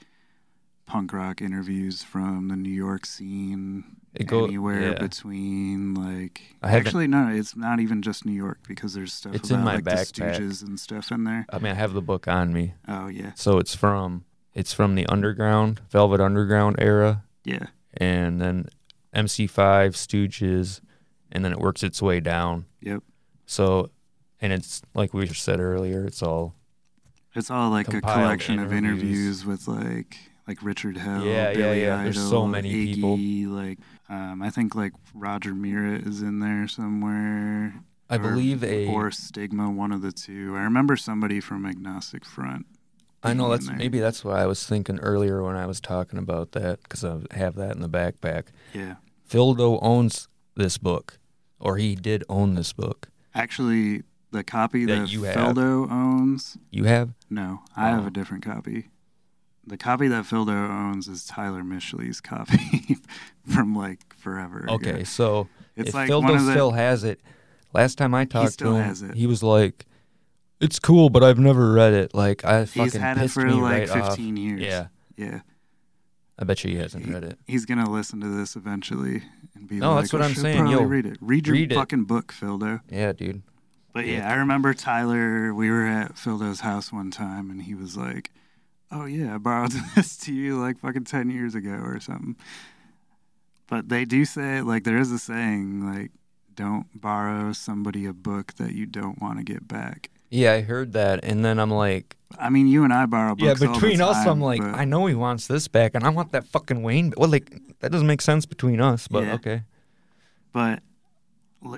punk rock interviews from the New York scene, It go anywhere yeah. between like. Actually, no, it's not even just New York because there's stuff It's about in my like the. Stooges and stuff in there. I mean, I have the book on me, Oh yeah, so it's from it's from the underground, Velvet Underground era, yeah, and then MC5, Stooges, and then it works its way down. Yep. So, and it's like we said earlier, it's all it's all like a collection of interviews. interviews with like like Richard Hell, Yeah, yeah, Billy yeah. Idol, There's so many people. Like, um, I think like Roger Miret is in there somewhere. I or- believe a or Stigma, one of the two. I remember somebody from Agnostic Front. I know that's maybe that's what I was thinking earlier when I was talking about that because I have that in the backpack. Yeah, Phildo owns this book, or he did own this book. actually, the copy That that, you have? Feldo owns. You have? No, I have Oh. a different copy. The copy that Fildo owns is Tyler Mishley's copy *laughs* from like forever. ago. Okay, so it's if like Phildo of the, still has it, last time I talked to him, has it. he was like, "It's cool, but I've never read it." Like I fucking he's had it for like right off. 15 years. Yeah, yeah. I bet you he hasn't He- read it. He's gonna listen to this eventually and be No, like, that's what "I I'm saying, Probably yo, read it. Read your read it." fucking book, Fildo. Yeah, dude. But yeah, Yeah. I remember Tyler. We were at Phildo's house one time, and he was like, "Oh yeah, I borrowed *laughs* this to you like fucking ten years ago or something." But they do say like there is a saying like, "Don't borrow somebody a book that you don't want to get back." Yeah, I heard that, and then I'm like, I mean, you and I borrow yeah, books. all the between us, I'm like, but- I know he wants this back, and I want that fucking Wayne. Well, like that doesn't make sense between us, but Yeah. okay. But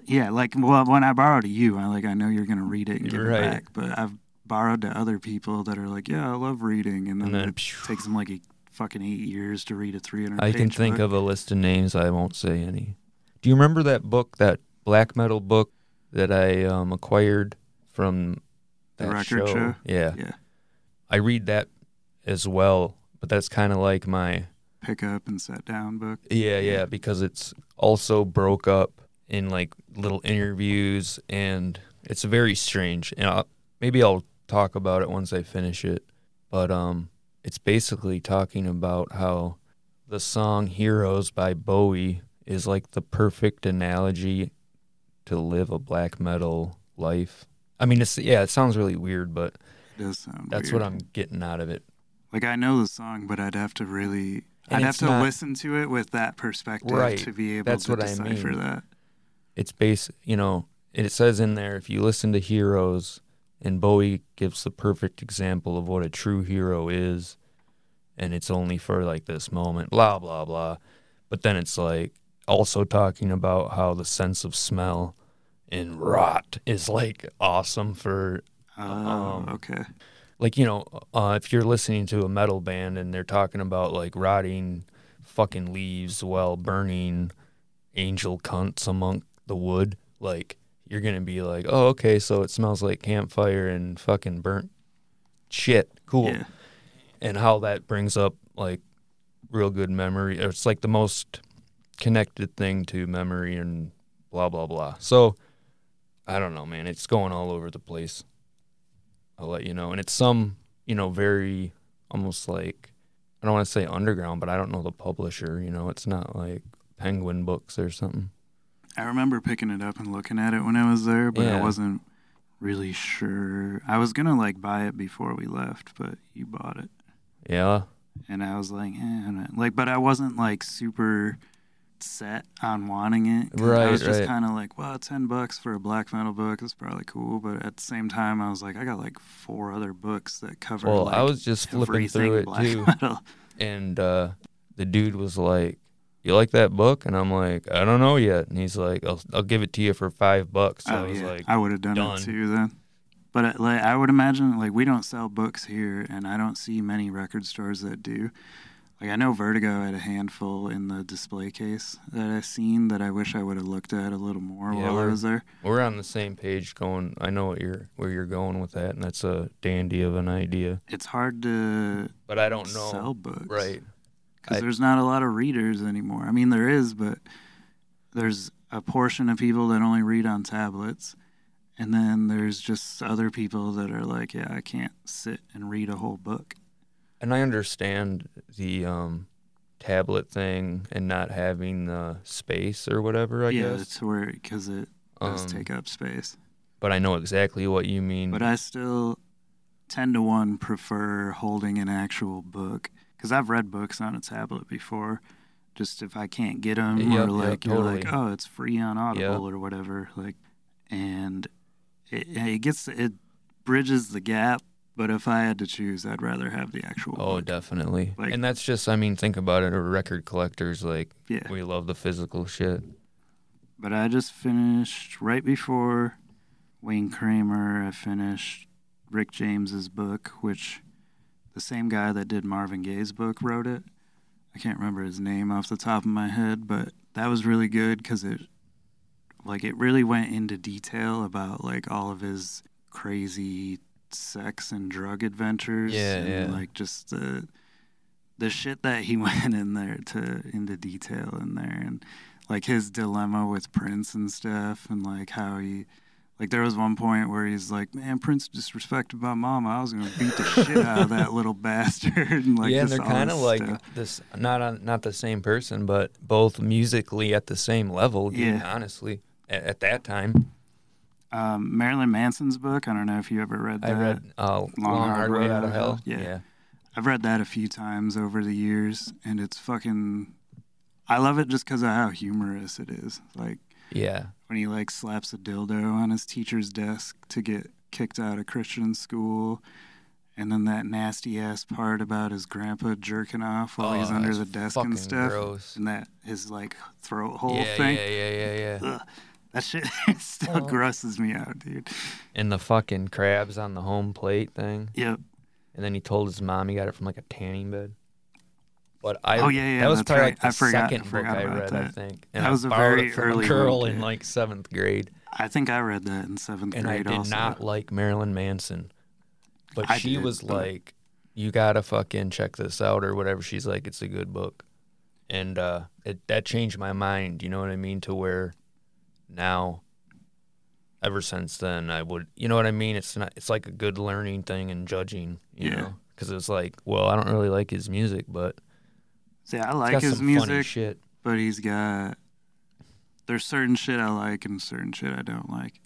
yeah, like well, when I borrow to you, I like I know you're gonna read it and give Right. it back. But I've borrowed to other people that are like, yeah, I love reading, and then, And then it takes them like a fucking eight years to read a 300. I can think book. of a list of names. I won't say any. Do you remember that book, that black metal book that I um, acquired from The that record show? Yeah, Yeah, I read that as well, but that's kind of like my pick up and set down book. yeah, yeah, because it's also broke up in like little interviews, and it's very strange. And I'll, maybe I'll talk about it once I finish it. But um, it's basically talking about how the song "Heroes" by Bowie is like the perfect analogy to live a black metal life. I mean, it's yeah, it sounds really weird, but It does sound. that's weird. what I'm getting out of it. like. I know the song, but I'd have to really. And I'd have to not- listen to it with that perspective Right. to be able That's to what I decipher mean. that. it's base you know it says in there if you listen to heroes and bowie gives the perfect example of what a true hero is and it's only for like this moment blah blah blah but then it's like also talking about how the sense of smell in rot is like awesome for Oh, Um, okay. like you know uh, if you're listening to a metal band and they're talking about like rotting fucking leaves while burning angel cunts among the wood like you're gonna be like oh okay so it smells like campfire and fucking burnt shit. Cool. Yeah. and how that brings up like real good memory. It's like the most connected thing to memory and blah blah blah. So i don't know man. It's going all over the place. I'll let you know. And it's some you know very almost like i don't want to say underground but i don't know the publisher you know? It's not like penguin books or something I remember picking it up and looking at it when I was there, but I wasn't really sure. I was gonna like buy it before we left, but you bought it, yeah and I was like, eh, like, but I wasn't like super set on wanting it. 'cause I Right, was just right. kind of like, well, ten bucks for a black metal book is probably cool, but at the same time, I was like, I got like four other books that cover. well like, i was just flipping through it black too *laughs* metal. and uh, the dude was like, "You like that book?" And I'm like, "I don't know yet." And he's like, "I'll I'll give it to you for five bucks." So oh I was yeah, like, I would have done done. it too then. But uh, like, I would imagine like we don't sell books here, and I don't see many record stores that do. Like I know Vertigo had a handful in the display case that I seen that I wish I would have looked at a little more Yeah, while I was there. "We're on the same page." Going, I know what you're where you're going with that, and that's a dandy of an idea. It's hard to But I don't know, sell books, right? Because there's not a lot of readers anymore. I mean, there is, but there's a portion of people that only read on tablets. And then there's just other people that are like, yeah, I can't sit and read a whole book. And I understand the um, tablet thing and not having the space or whatever. I yeah, guess. Yeah, it's where because it does Um, take up space. But I know exactly what you mean. But I still ten to one prefer holding an actual book because I've read books on a tablet before. Just if I can't get them, Yep, or yep, like you're like, oh, it's free on Audible Yep. or whatever, like, and it, it gets it bridges the gap. But if I had to choose, I'd rather have the actual. Oh, book. definitely. Like- and that's just, I mean, think about it. Record collectors, like, yeah. we love the physical shit. But I just finished right before Wayne Kramer. I finished Rick James's book, which the same guy that did Marvin Gaye's book wrote it. I can't remember his name off the top of my head, but that was really good because it, like, it really went into detail about like all of his crazy sex and drug adventures. Yeah, and, yeah. Like just the the shit that he *laughs* went in there to into detail in there and like his dilemma with Prince and stuff, and like how he, like there was one point where he's like, "Man, Prince disrespected my mama. I was gonna beat the shit out of that little *laughs* bastard." and like yeah, and they're kind of like stuff. this, not on, not the same person, but both musically at the same level. dude, Yeah. honestly, at, at that time. Um, Marilyn Manson's book. I don't know if you ever read that. I read uh, Long, Hard Way Out of Hell. Yeah. yeah. I've read that a few times over the years, and it's fucking. I love it just because of how humorous it is. Like Yeah. When he like slaps a dildo on his teacher's desk to get kicked out of Christian school, and then that nasty ass part about his grandpa jerking off while he's Oh, under the desk and stuff, gross. and that his like throat hole yeah, thing. yeah, yeah, yeah, yeah. Ugh, that shit *laughs* still Oh. grosses me out, dude. And the fucking crabs on the home plate thing. Yep. And then he told his mom he got it from like a tanning bed. But I Oh, yeah, yeah, that was probably right. like the I forgot- I second book forgot I about read, I that. think. That I was a very early girl book, in like seventh grade, I think I read that in seventh and I did also. not like Marilyn Manson. But I she did, was but- like, "You gotta fucking check this out" or whatever. She's like, "It's a good book," and uh, it that changed my mind. You know what I mean? To where now, ever since then, I would, you know what I mean? It's not. It's like a good learning thing and judging. You Yeah. know, because it's like, well, I don't really like his music, but See, I like his music, but he's got there's certain shit I like and certain shit I don't like.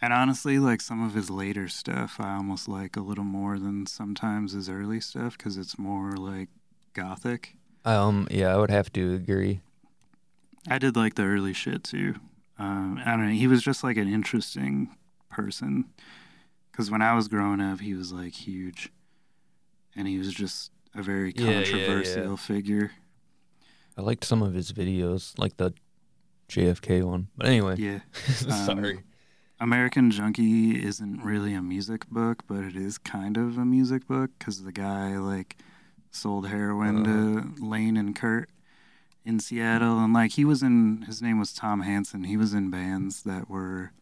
And honestly, like some of his later stuff, I almost like a little more than sometimes his early stuff because it's more like gothic. Um, yeah, I would have to agree. I did like the early shit too. Um, I don't know. He was just like an interesting person because when I was growing up, he was like huge, and he was just a very Yeah, yeah, yeah. controversial figure. I liked some of his videos, like the JFK one. But anyway, Yeah. *laughs* sorry. Um, American Junkie isn't really a music book, but it is kind of a music book because the guy like sold heroin to uh-huh. Layne and Kurt in Seattle, and like he was in his name was Tom Hansen. He was in bands that were,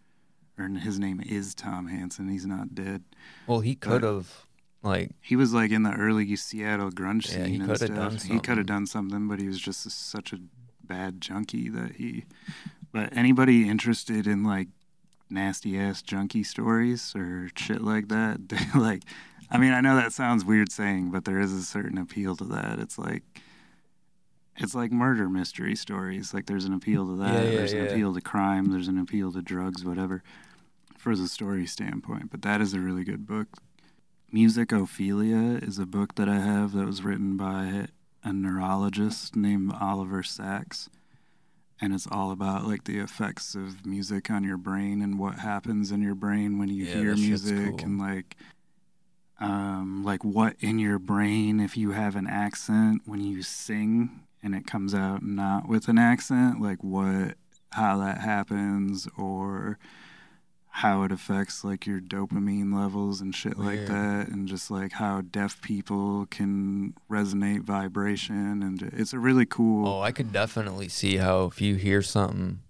or his name is Tom Hansen. He's not dead. Well, he could have like He was like in the early Seattle grunge Yeah, scene he and stuff. done He could have done something, but he was just such a bad junkie that he. But anybody interested in like nasty ass junkie stories or shit like that, *laughs* they like. I mean, I know that sounds weird saying, but there is a certain appeal to that. It's like. It's like murder mystery stories. Like there's an appeal to that. Yeah, yeah, there's an appeal to crime. There's an appeal to drugs, whatever, for the story standpoint. But that is a really good book. Musicophilia is a book that I have that was written by a neurologist named Oliver Sacks. And it's all about like the effects of music on your brain and what happens in your brain when you Yeah, hear music cool. and like um like what in your brain if you have an accent when you sing and it comes out not with an accent, like what how that happens or how it affects like your dopamine levels and shit like Weird. that and just like how deaf people can resonate vibration and it's a really cool Oh, I could definitely see how if you hear something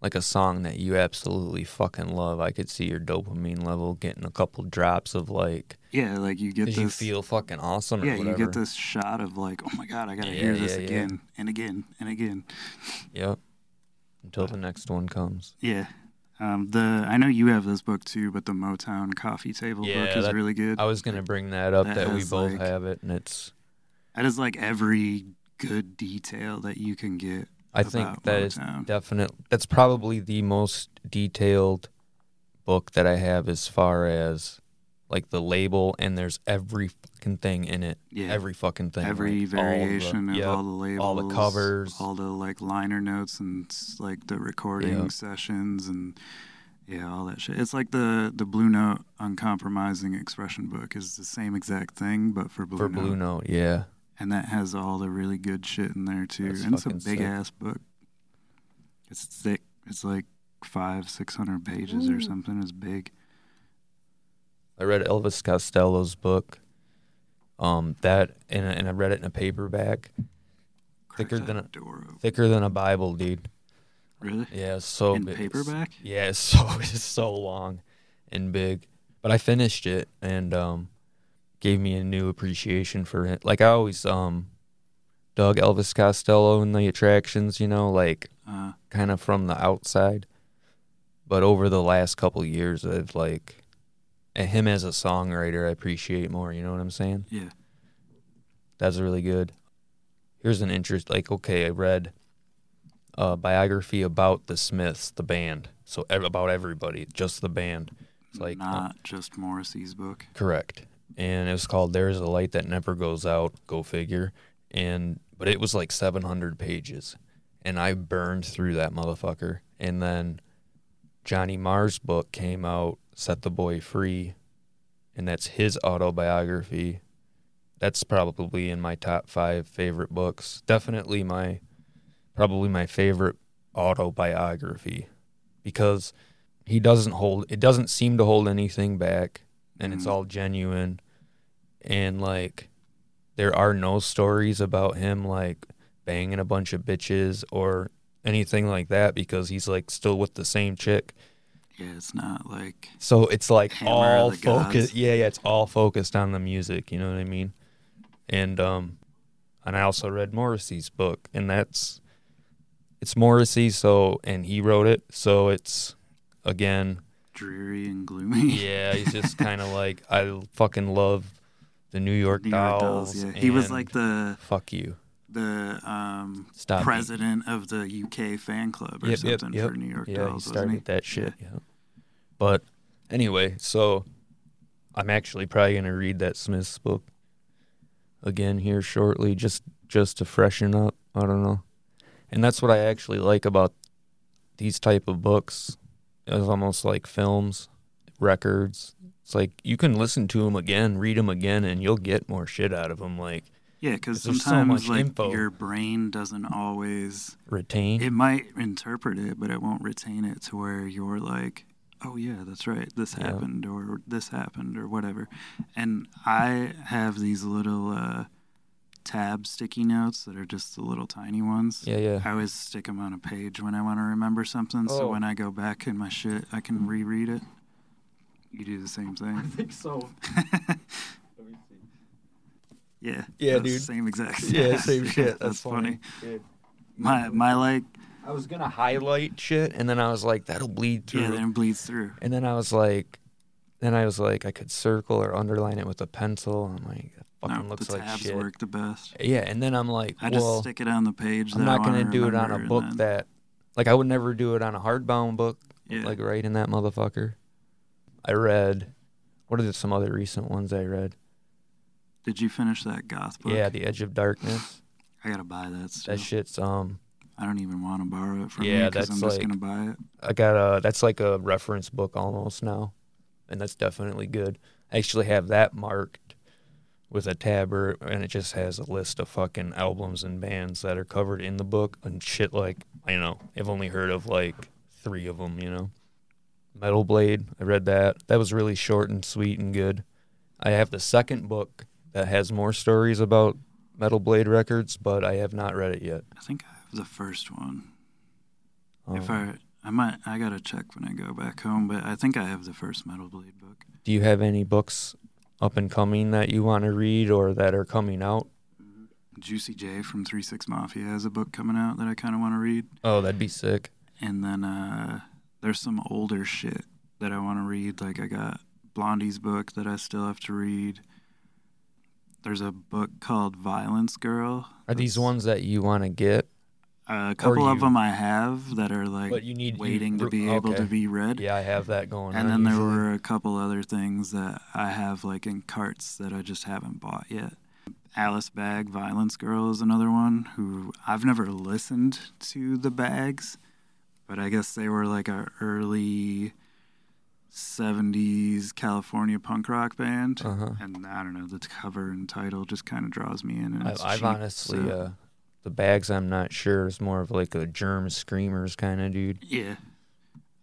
like a song that you absolutely fucking love, I could see your dopamine level getting a couple drops of like yeah like you get this you feel fucking awesome yeah you get this shot of like oh my god i gotta Yeah, hear this yeah, yeah. again and again and again Yep. Until the next one comes. yeah um, the I know you have this book too, but the Motown Coffee Table Yeah, book is that- really good. I was gonna bring that up That that, we both like- have it, and it's. That is like every good detail that you can get. I think that is Motown. definite. That's probably the most detailed book that I have as far as like the label, and there's every fucking thing in it. Yeah, Every fucking thing. every like, all the- variation of yep, all the labels, all the covers. all the like liner notes, and like the recording Yep. sessions, and yeah, all that shit. It's like the the Blue Note uncompromising expression book is the same exact thing, but for Blue for Note, Blue Note. Yeah. and that has all the really good shit in there too. That's and it's a big sick. ass book. It's thick. It's like five, six hundred pages or mm. something. It's big. I read Elvis Costello's book. Um, that and and I read it in a paperback, Thicker than a- door thicker than a Bible, dude. Really? Yeah, so In paperback? Yeah, it's *laughs* so it's so long and big. But I finished it and um gave me a new appreciation for it. Like I always um dug Elvis Costello and the attractions, you know, like Uh, kind of from the outside. But over the last couple years I've like him as a songwriter I appreciate more, you know what I'm saying? yeah. That's really good. Here's an interest like okay, I read a biography about the Smiths, the band. So ev- about everybody, just the band. It's like uh, not just Morrissey's book. correct. And it was called "There's a Light That Never Goes Out." Go figure. And but it was like 700 pages, and I burned through that motherfucker. And then Johnny Marr's book came out, "Set the Boy Free," and that's his autobiography. That's probably in my top five favorite books. Definitely my, probably my favorite autobiography, because he doesn't hold. It doesn't seem to hold anything back, and it's Mhm. all genuine, and like, there are no stories about him like banging a bunch of bitches or anything like that because he's like still with the same chick. Yeah, it's not like So it's like all focused. Yeah, yeah, it's all focused on the music. You know what I mean? And um, and I also read Morrissey's book, and that's it's Morrissey. So and he wrote it. So it's again, dreary and gloomy. *laughs* yeah, he's just kind of like I fucking love the New York New York Dolls. Dolls. Yeah, he was like the fuck you. The um, president of the UK fan club or Yep, yep, something yep. for New York Yeah, Dolls. he started he? that shit. Yeah. But anyway, so I'm actually probably gonna read that Smith's book again here shortly, just just to freshen up. I don't know, and that's what I actually like about these type of books. It's almost like films, records. It's like you can listen to them again, read them again, and you'll get more shit out of them. Like Yeah, because There's so sometimes much like info. your brain doesn't always. retain. It might interpret it, but it won't retain it to where you're like, oh yeah, that's right, this Yeah. happened or this happened or whatever. And I have these little uh, tab sticky notes that are just the little tiny ones. yeah, yeah. I always stick them on a page when I want to remember something, so Oh. when I go back in my shit, I can reread it. You do the same thing. I think so. *laughs* Yeah. Yeah, dude. Same exact. Yeah, same *laughs* shit. That's, funny. Dude. My my like I was gonna highlight shit, and then I was like, "That'll bleed through." yeah, then it bleeds through. and then I was like, then I was like, I could circle or underline it with a pencil. I'm like, that fucking No, looks the like tabs shit. work the best. Yeah, and then I'm like, I just stick it on the page. I'm that not gonna wanna do it on a book then- that, like, I would never do it on a hardbound book, Yeah. like right in that motherfucker. I read, what are the, some other recent ones I read? Did you finish that goth book? Yeah, The Edge of Darkness. I gotta buy that. Still. That shit's um, I don't even want to borrow it from Yeah, you because I'm just like- gonna buy it. I got a that's like a reference book almost now, and that's definitely good. I actually have that marked with a tab, or, and it just has a list of fucking albums and bands that are covered in the book and shit. Like I know I've only heard of like three of them. You know, Metal Blade. I read that. That was really short and sweet and good. I have the second book that has more stories about Metal Blade records, but I have not read it yet. I think I have the first one. if Um, I I might I gotta check when I go back home, but I think I have the first Metal Blade book. Do you have any books up and coming that you want to read or that are coming out? Juicy J from Three Six Mafia has a book coming out that I kind of want to read, Oh, that'd be sick. and then uh, there's some older shit that I want to read. Like I got Blondie's book that I still have to read. There's a book called Violence Girl. Are these ones that you want to get? A couple of them I have that are like you need you- waiting to be okay. able to be read. Yeah, I have that going And then there were a couple other things that I have like in carts that I just haven't bought yet. Alice Bag, Violence Girl is another one who I've never listened to the Bags, but I guess they were like a early 70s California punk rock band. Uh-huh. And I don't know, the cover and title just kind of draws me in. And I, cheap, honestly, so- uh, the bags. I'm not sure. Is more of like a germ screamers kind of dude. Yeah.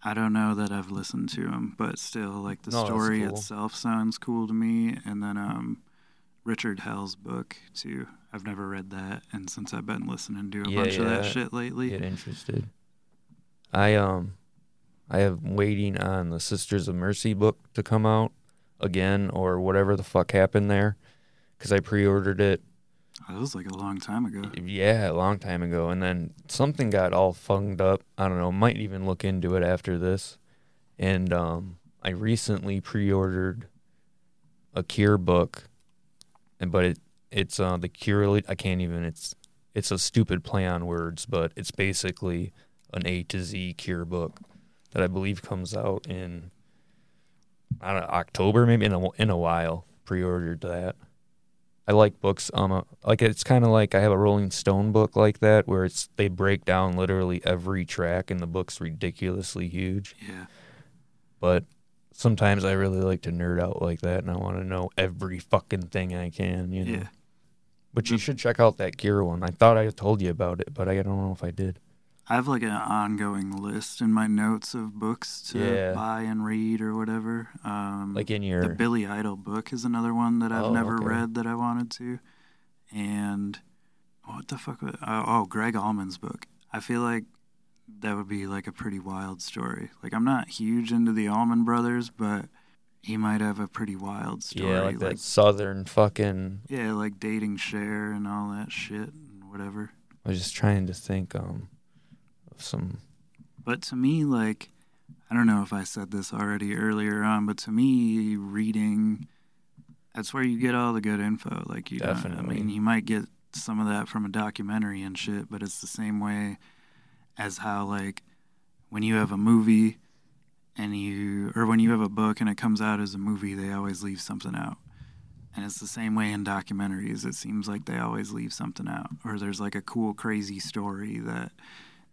I don't know that I've listened to him, but still, like the No, story cool. itself sounds cool to me. And then um, Richard Hell's book too. I've never read that, and since I've been listening to a Yeah, bunch of that yeah. shit lately, Get interested. I um, I am waiting on the Sisters of Mercy book to come out again or whatever the fuck happened there, because I pre-ordered it oh, that was like a long time ago. Yeah, a long time ago. And then something got all funged up. I don't know, might even look into it after this. And um I recently pre-ordered a Cure book. And but it it's uh the Cure I can't even it's it's a stupid play on words, but it's basically an A to Z Cure book. That I believe comes out in I don't know, October maybe in a in a while. Pre-ordered that. I like books. Um, uh, like it's kind of like I have a Rolling Stone book like that where it's they break down literally every track and the book's ridiculously huge. Yeah. But sometimes I really like to nerd out like that and I want to know every fucking thing I can. You know. Yeah. But you should check out that gear one. I thought I told you about it, but I don't know if I did. I have like an ongoing list in my notes of books to Yeah. buy and read or whatever. Um, Like in your the Billy Idol book is another one that I've Oh, never okay. read that I wanted to. And what the fuck? Was, oh, oh, Gregg Allman's book. I feel like that would be like a pretty wild story. Like I'm not huge into the Allman Brothers, but he might have a pretty wild story. yeah, like that southern fucking. yeah, like dating Cher and all that shit and whatever. I was just trying to think um some. But to me, like, I don't know if I said this already earlier on, but to me, reading, that's where you get all the good info. Like, you don't- I mean, you might get some of that from a documentary and shit, but it's the same way as how, like, when you have a movie and you, or when you have a book and it comes out as a movie, they always leave something out. And it's the same way in documentaries. It seems like they always leave something out, or there's like a cool, crazy story that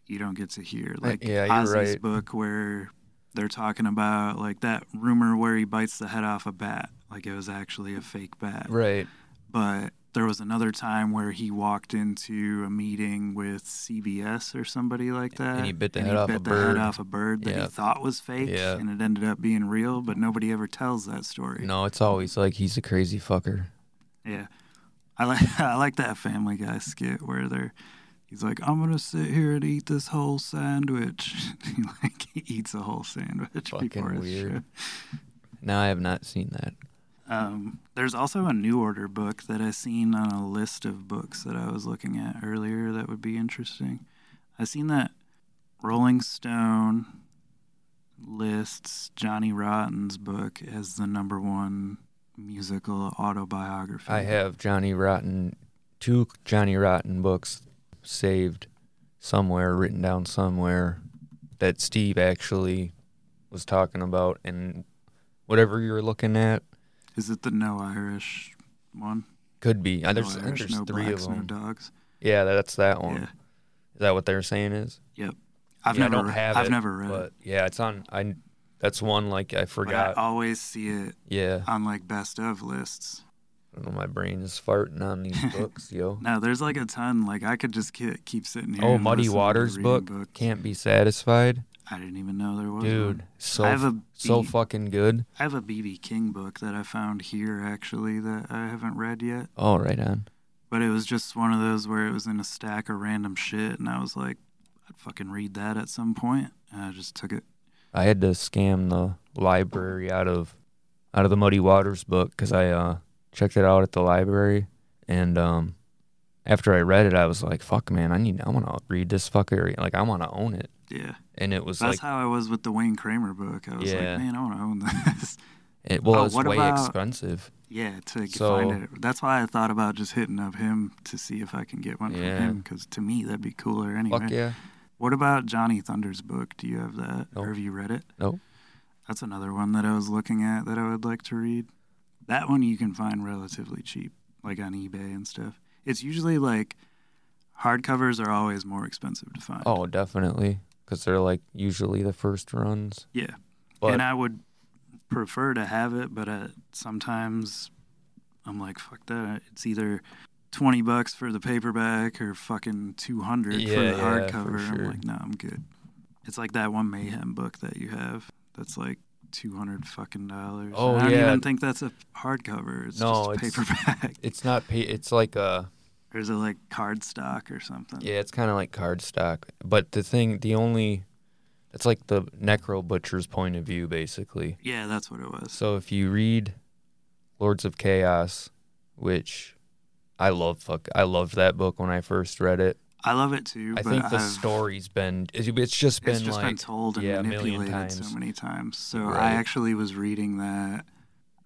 you don't get to hear. Uh, like yeah, Ozzy's right. book where they're talking about like that rumor where he bites the head off a bat, like it was actually a fake bat. Right. But there was another time where he walked into a meeting with CBS or somebody like that, And he bit the head he off a bit the bird. head off a bird that he thought was fake, Yeah. and it ended up being real. But nobody ever tells that story. No, it's always like he's a crazy fucker. Yeah, I like *laughs* I like that Family Guy skit where they're he's like, I'm gonna sit here and eat this whole sandwich. *laughs* he like he eats a whole sandwich Fucking before his weird. show. No, I have not seen that. Um, there's also a New Order book that I seen on a list of books that I was looking at earlier that would be interesting. I seen that Rolling Stone lists Johnny Rotten's book as the number one musical autobiography. I have Johnny Rotten, two Johnny Rotten books saved somewhere, written down somewhere that Steve actually was talking about. And whatever you're looking at Is it the No Irish one? could be. There's, no I think Irish, there's no three blacks, of them. no dogs. Yeah, that's that one. Yeah, Is that what they're saying is? Yep. I've Yeah, I never, don't have I've it, never read But yeah, it's on. I. That's one like I forgot. I always see it yeah, on like best of lists. I don't know. My brain is farting on these *laughs* books, yo. No, there's like a ton. Like I could just ke- keep sitting here. Oh, Muddy listen to the Waters book books. can't be satisfied, I didn't even know there was dude. one. So I have a so fucking good. I have a BB King book that I found here actually that I haven't read yet. Oh, right on. But it was just one of those where it was in a stack of random shit, and I was like, I'd fucking read that at some point, and I just took it. I had to scam the library out of out of the Muddy Waters book because I uh, checked it out at the library, and um, after I read it, I was like, "Fuck, man, I need I want to read this fucker. Like, I want to own it." Yeah, And it was that's like, how I was with the Wayne Kramer book. I was Yeah. like, man, I want to own this. *laughs* it, well, Oh, it's way about- expensive. yeah, to So- find it. That's why I thought about just hitting up him to see if I can get one Yeah. from him, because to me that'd be cooler anyway. Fuck yeah. What about Johnny Thunder's book? Do you have that, Nope. or have you read it? Nope. That's another one that I was looking at that I would like to read. That one you can find relatively cheap, like on eBay and stuff. It's usually like hardcovers are always more expensive to find. Oh, definitely, because they're like usually the first runs. yeah. But and I would prefer to have it, but uh, sometimes I'm like, fuck that. It's either twenty bucks for the paperback or fucking two hundred for Yeah, the yeah, for hardcover. I'm like, no, I'm good. It's like that one Mayhem book that you have. That's like two hundred fucking dollars. Oh, I don't yeah. even think that's a hardcover. It's No, just paperback. *laughs* it's not. Pa- it's like a. *laughs* or is it like cardstock or something? Yeah, it's kind of like card stock. But the thing, the only, it's like the Necrobutcher's point of view, basically. Yeah, that's what it was. So if you read Lords of Chaos, which I love, fuck, I loved that book when I first read it. I love it too. I think the I've, story's been, it's just been it's just like, been told and yeah, manipulated so many times. So Right. I actually was reading that.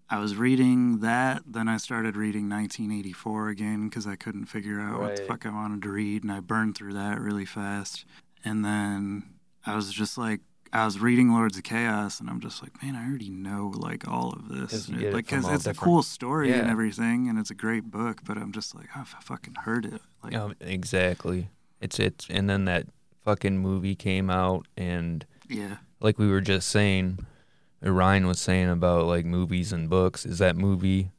I was reading that, then I started reading 1984 again because I couldn't figure out what the fuck I wanted to read, and I burned through that really fast. And then I was just like, I was reading Lords of Chaos, and I'm just like, man, I already know like all of this, you it like because it's a cool story and everything, and it's a great book. But I'm just like, oh, if I fucking heard it, like, Um, exactly. It's it's and then that fucking movie came out and yeah, like we were just saying, Ryan was saying about like movies and books. Is that movie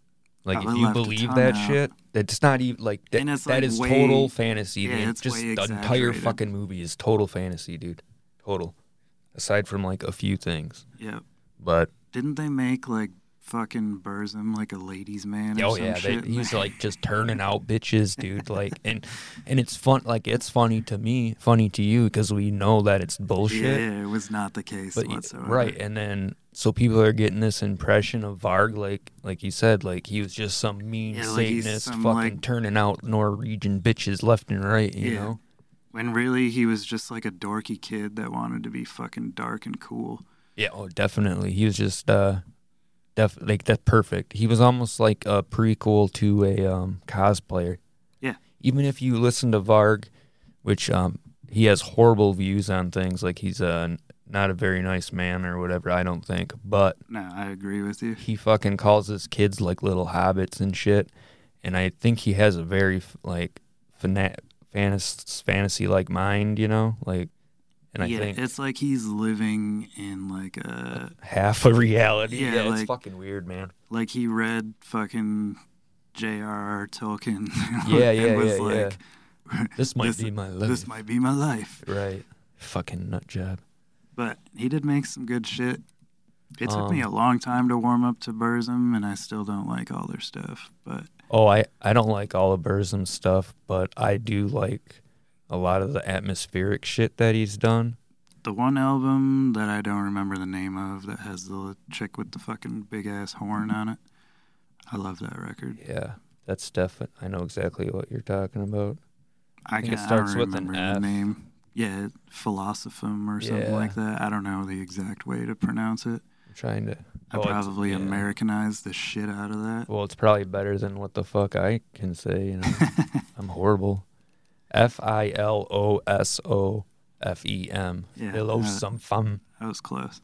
like Probably if you believe that out. shit, it's not even like that. It's, that like, is way- total fantasy. yeah, it's just the entire fucking movie is total fantasy, dude. Total. Aside from like a few things, yeah. but Didn't they make like fucking Burzum like a ladies' man? Oh some yeah, they, he's like just turning out bitches, dude. Like and and it's fun. Like it's funny to me, funny to you because we know that it's bullshit. yeah, it was not the case but whatsoever. right and then so people are getting this impression of varg like like you said like he was just some mean Yeah, like satanist some, fucking like- turning out norwegian bitches left and right you Yeah. know When really he was just like a dorky kid that wanted to be fucking dark and cool. yeah oh definitely he was just uh def like that's perfect he was almost like a prequel to a um cosplayer Yeah. even if you listen to varg which um he has horrible views on things like he's uh not a very nice man or whatever i don't think but No, I agree with you. he fucking calls his kids like little hobbits and shit and i think he has a very like fana- fantas- fantasy like mind you know like and i yeah, think it's like he's living in like a half a reality Yeah, yeah, it's like- fucking weird man like he read fucking J.R.R. Tolkien. *laughs* yeah and yeah was yeah like, yeah *laughs* this might this- be my life This might be my life. right fucking nut job But he did make some good shit. It took me a Um, long time to warm up to Burzum, and I still don't like all their stuff. But oh i i don't like all of burzum stuff but i do like a lot of the atmospheric shit that he's done the one album that I don't remember the name of that has the chick with the fucking big ass horn on it, I love that record. yeah that's definitely i know exactly what you're talking about I, think it starts I with an F. name. Yeah, Filosofem or something Yeah. like that. I don't know the exact way to pronounce it. i'm trying to I it's- probably yeah. Americanized the shit out of that. Well, it's probably better than what the fuck I can say. You know, *laughs* I'm horrible. F I L O S O F E M. Yeah, Hello, uh, some fun. that was close.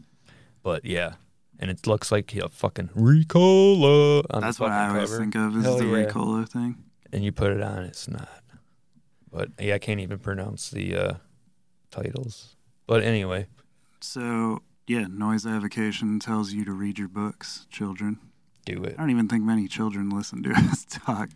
But yeah, and it looks like a fucking Ricola on That's what I always cover. think of is Hell the yeah. Ricola thing. And you put it on, it's not. But yeah, I can't even pronounce the uh, titles. But anyway, So yeah, noise avocation tells you to read your books, children. do it. I don't even think many children listen to *laughs* us talk.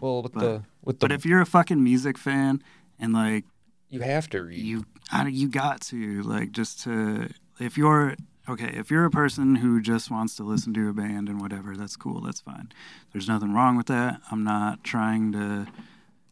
Well, with But- the with the But if you're a fucking music fan and like you have to read. you I, you got to like just to if you're okay if you're a person who just wants to listen to a band and whatever that's cool that's fine there's nothing wrong with that i'm not trying to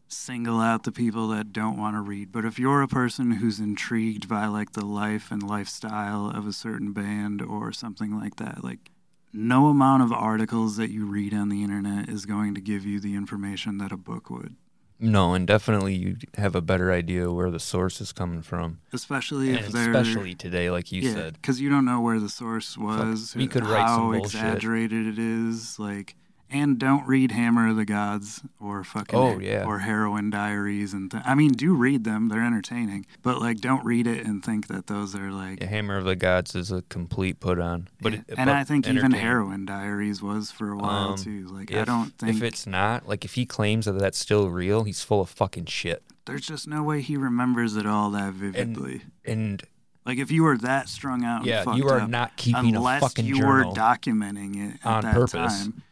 single out the people that don't want to read but if you're a person who's intrigued by like the life and lifestyle of a certain band or something like that like no amount of articles that you read on the internet is going to give you the information that a book would no, and definitely you have a better idea where the source is coming from. especially And if they're especially today, like you yeah, said. because you don't know where the source was, we could write how some bullshit. exaggerated it is, like, and don't read Hammer of the Gods or fucking Oh, yeah. or Heroin Diaries and th- I mean, do read them; they're entertaining, but like, don't read it and think that those are like. Yeah, Hammer of the Gods is a complete put on, but Yeah. it, and but I think even. Heroin Diaries was for a while Um, too. Like, If, I don't think if it's not like if he claims that that's still real, he's full of fucking shit. there's just no way he remembers it all that vividly. And like, if you were that strung out, and yeah, you are up, not keeping a unless fucking you were documenting it at on that purpose. time.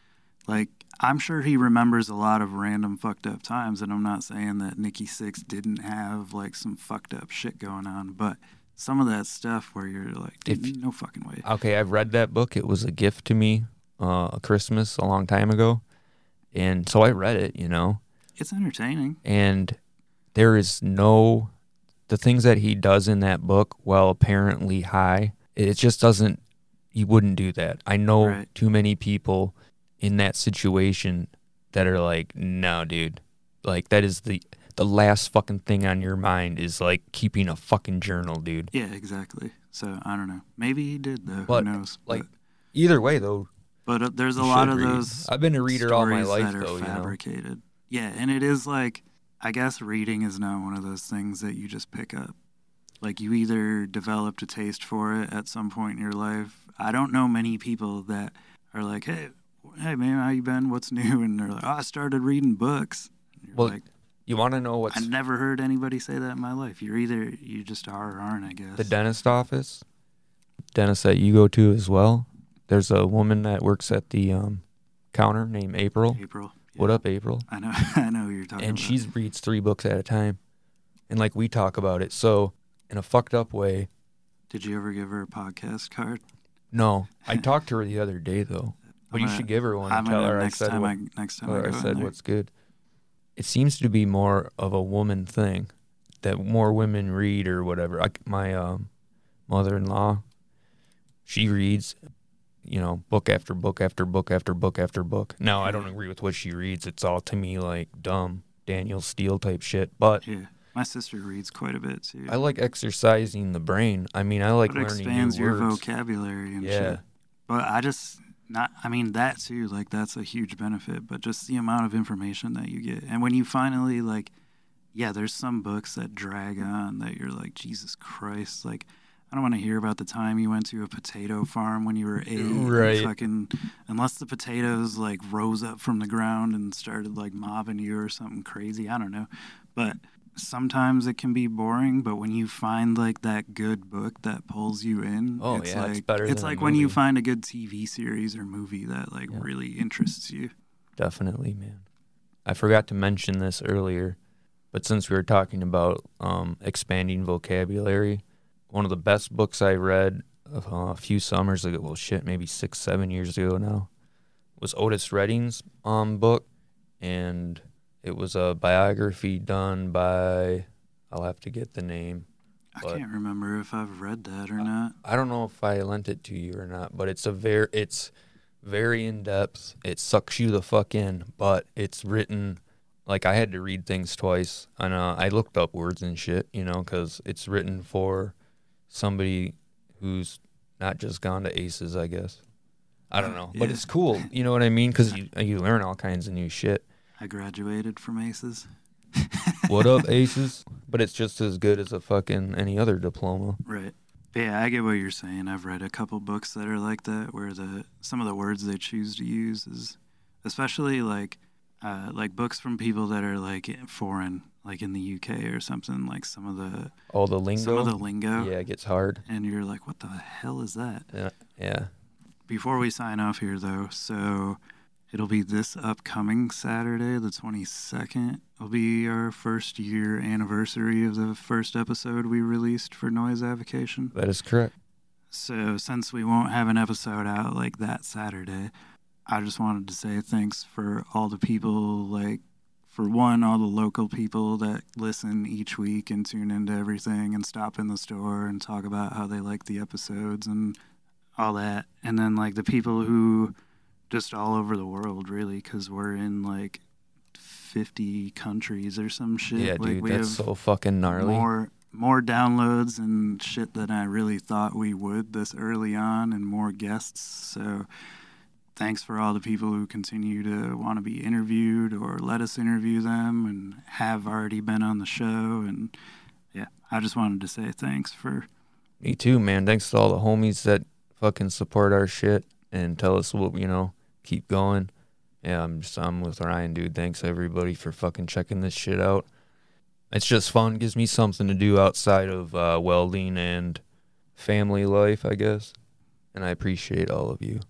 Like I'm sure he remembers a lot of random fucked up times, and I'm not saying that Nikki Sixx didn't have like some fucked up shit going on, but some of that stuff where you're like, If- no fucking way. okay, I've read that book. It was a gift to me, uh, a Christmas a long time ago, and so I read it. You know, It's entertaining. and there is no the things that he does in that book while apparently high it just doesn't You wouldn't do that i know Right. too many people in that situation that are like no dude like that is the the last fucking thing on your mind is like keeping a fucking journal dude Yeah, exactly. So I don't know. Maybe he did though. But, Who knows? like, but, either way though but uh, there's a lot of read. those. i've been a reader all my life that are though you know fabricated. Yeah, and it is like I guess reading is not one of those things that you just pick up. Like you either developed a taste for it at some point in your life. I don't know many people that are like, "Hey, hey man, how you been? What's new?" *laughs* And they're like, "Oh, I started reading books." Well, like, You want to know what's I never heard anybody say that in my life. You're either you just are or aren't, I guess. the dentist office? Dentist that you go to as well. There's a woman that works at the um, counter named April. April. What up, April? I know. *laughs* I know who you're talking and she reads three books at a time, and like we talk about it. So in a fucked up way, Did you ever give her a podcast card? no. I *laughs* talked to her the other day though, but I'm you should give her one. I'm tell her I next said time what, I next time I I said what's good. It seems to be more of a woman thing that more women read or whatever. I, my um, mother-in-law, she reads, you know, book after book after book after book after book. Now I don't agree with what she reads. It's all to me like dumb Danielle Steel type shit, but. Yeah, my sister reads quite a bit too. I like exercising the brain. I mean, I like it learning expands new your words. vocabulary and Yeah. shit. But I just not. I mean that too. Like that's a huge benefit. But just the amount of information that you get, and when you finally like, yeah, there's some books that drag on that you're like, Jesus Christ, like. I don't want to hear about the time you went to a potato farm when you were eight. Right. Fucking, unless the potatoes like rose up from the ground and started like mobbing you or something crazy. I don't know. But sometimes it can be boring. But when you find like that good book that pulls you in, Oh, it's yeah, like it's better it's than like when you find a good TV series or movie that like Yeah. really interests you. Definitely, man. I forgot to mention this earlier, but since we were talking about um, expanding vocabulary, one of the best books I read uh, a few summers ago, well, shit, maybe six, seven years ago now, was Otis Redding's um, book, and it was a biography done by, I'll have to get the name. I can't remember if I've read that or not. I don't know if I lent it to you or not, but it's a very it's very in depth. It sucks you the fuck in, but it's written like I had to read things twice, and uh, I looked up words and shit, you know, because it's written for somebody who's not just gone to Aces, I guess. I don't know, but it's cool. You know what I mean? Because you you learn all kinds of new shit. I graduated from Aces. *laughs* What up, Aces? But it's just as good as a fucking any other diploma. Right. But yeah, I get what you're saying. I've read a couple books that are like that, where the some of the words they choose to use is, especially like, uh, like books from people that are like foreign, like in the UK or something. Like some of the All the lingo. some of the lingo, yeah, it gets hard. and you're like, what the hell is that? Yeah, yeah. Before we sign off here, though, so it'll be this upcoming Saturday, the 22nd. It'll be our first year anniversary of the first episode we released for Noise Avocation. That is correct. So, since we won't have an episode out like that Saturday, I just wanted to say thanks for all the people, like, for one, all the local people that listen each week and tune into everything and stop in the store and talk about how they like the episodes and all that. And then, like, the people who just all over the world, really, because we're in like 50 countries or some shit. Yeah, like, dude, we that's have so fucking gnarly. more more downloads and shit than I really thought we would this early on, and more guests. So, thanks for all the people who continue to want to be interviewed or let us interview them and have already been on the show. And yeah, I just wanted to say thanks for Me too, man. Thanks to all the homies that fucking support our shit and tell us what you know, keep going. Yeah, I'm just I'm with Ryan, dude. Thanks everybody for fucking checking this shit out. It's just fun. Gives me something to do outside of uh, welding and family life, I guess. And I appreciate all of you.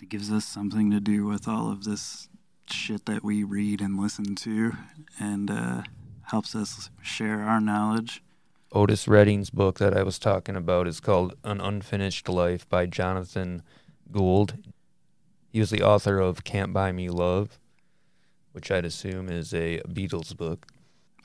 it gives us something to do with all of this shit that we read and listen to, and uh, helps us share our knowledge. Otis Redding's book that I was talking about is called An Unfinished Life by Jonathan Gould. He was the author of Can't Buy Me Love, which I'd assume is a Beatles book.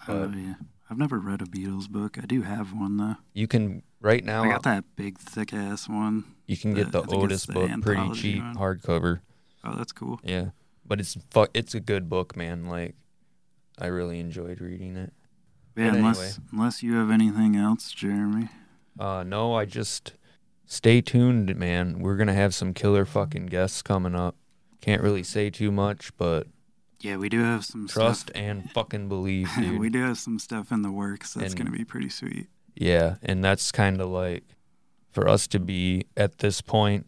Oh But- yeah, I've never read a Beatles book. I do have one though. You can right now I got that big thick ass one. you can get the- the I think it's Otis the book pretty cheap one. hardcover. Oh, that's cool. Yeah. But it's fu- it's a good book, man. Like I really enjoyed reading it. Yeah, But unless anyway. unless you have anything else, Jeremy. Uh, no, I just stay tuned, man. We're gonna have some killer fucking guests coming up. Can't really say too much, but Yeah, we do have some trust and fucking believe, *laughs* dude. we do have some stuff in the works that's And- gonna be pretty sweet. Yeah, and that's kind of like for us to be at this point.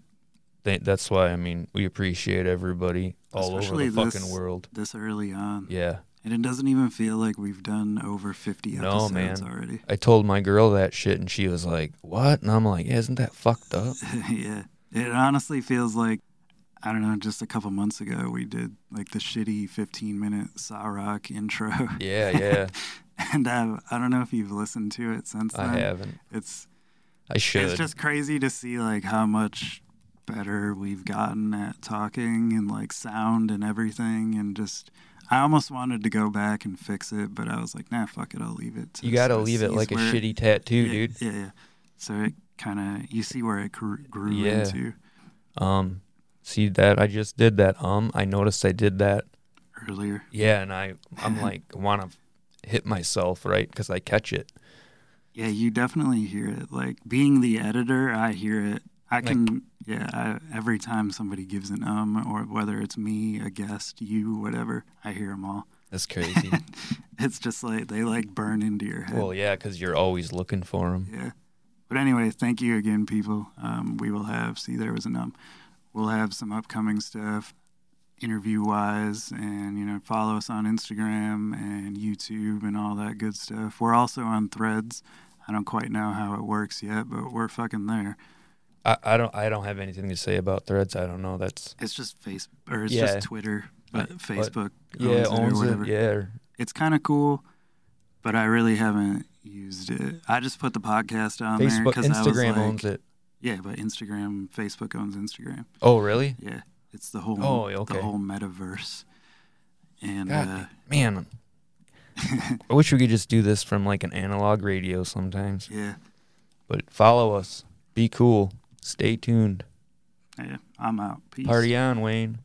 th- That's why I mean we appreciate everybody all Especially over the fucking world. This early on. Yeah, And it doesn't even feel like we've done over 50 No, episodes man. already. I told my girl that shit, and she was like, "What?" And I'm like, yeah, "Isn't that fucked up?" *laughs* yeah. It honestly feels like, I don't know, just a couple months ago we did like the shitty 15 minute Saw Rock intro. Yeah, yeah, *laughs* and uh, I don't know if you've listened to it since then. I haven't. It's I should. it's just crazy to see like how much better we've gotten at talking and like sound and everything and just I almost wanted to go back and fix it, but I was like, nah, fuck it, I'll leave it. to you gotta leave it like a shitty tattoo, yeah, dude. Yeah, yeah. So it kind of you see where it grew, grew Yeah. into Um, see that I just did that. Um, I noticed I did that. earlier. Yeah, and I I'm *laughs* like want to hit myself right because I catch it. Yeah, you definitely hear it. Like being the editor, I hear it. I Like- can, yeah. I, every time somebody gives an um, or whether it's me, a guest, you, whatever, I hear them all. That's crazy. *laughs* it's just like they like burn into your head. well, yeah, because you're always looking for them. Yeah. But anyway, thank you again, people. Um, we will have, see, there was a um. We'll have some upcoming stuff interview wise, and, you know, follow us on Instagram and YouTube and all that good stuff. We're also on threads. I don't quite know how it works yet, but we're fucking there. I, I don't I don't have anything to say about threads. I don't know. That's It's just Facebook or it's Yeah. just Twitter, but But- Facebook yeah, owns, it or owns whatever. it. Yeah, It's kind of cool, but I really haven't used it. I just put the podcast on there Facebook, because I was Instagram like, owns it. Yeah, but Instagram, Facebook owns Instagram. Oh, really? Yeah, it's the whole Oh, okay. the whole metaverse. And God, uh, man, *laughs* I wish we could just do this from like an analog radio sometimes. yeah, But follow us. Be cool. Stay tuned. yeah, I'm out. Peace. Party on, Wayne.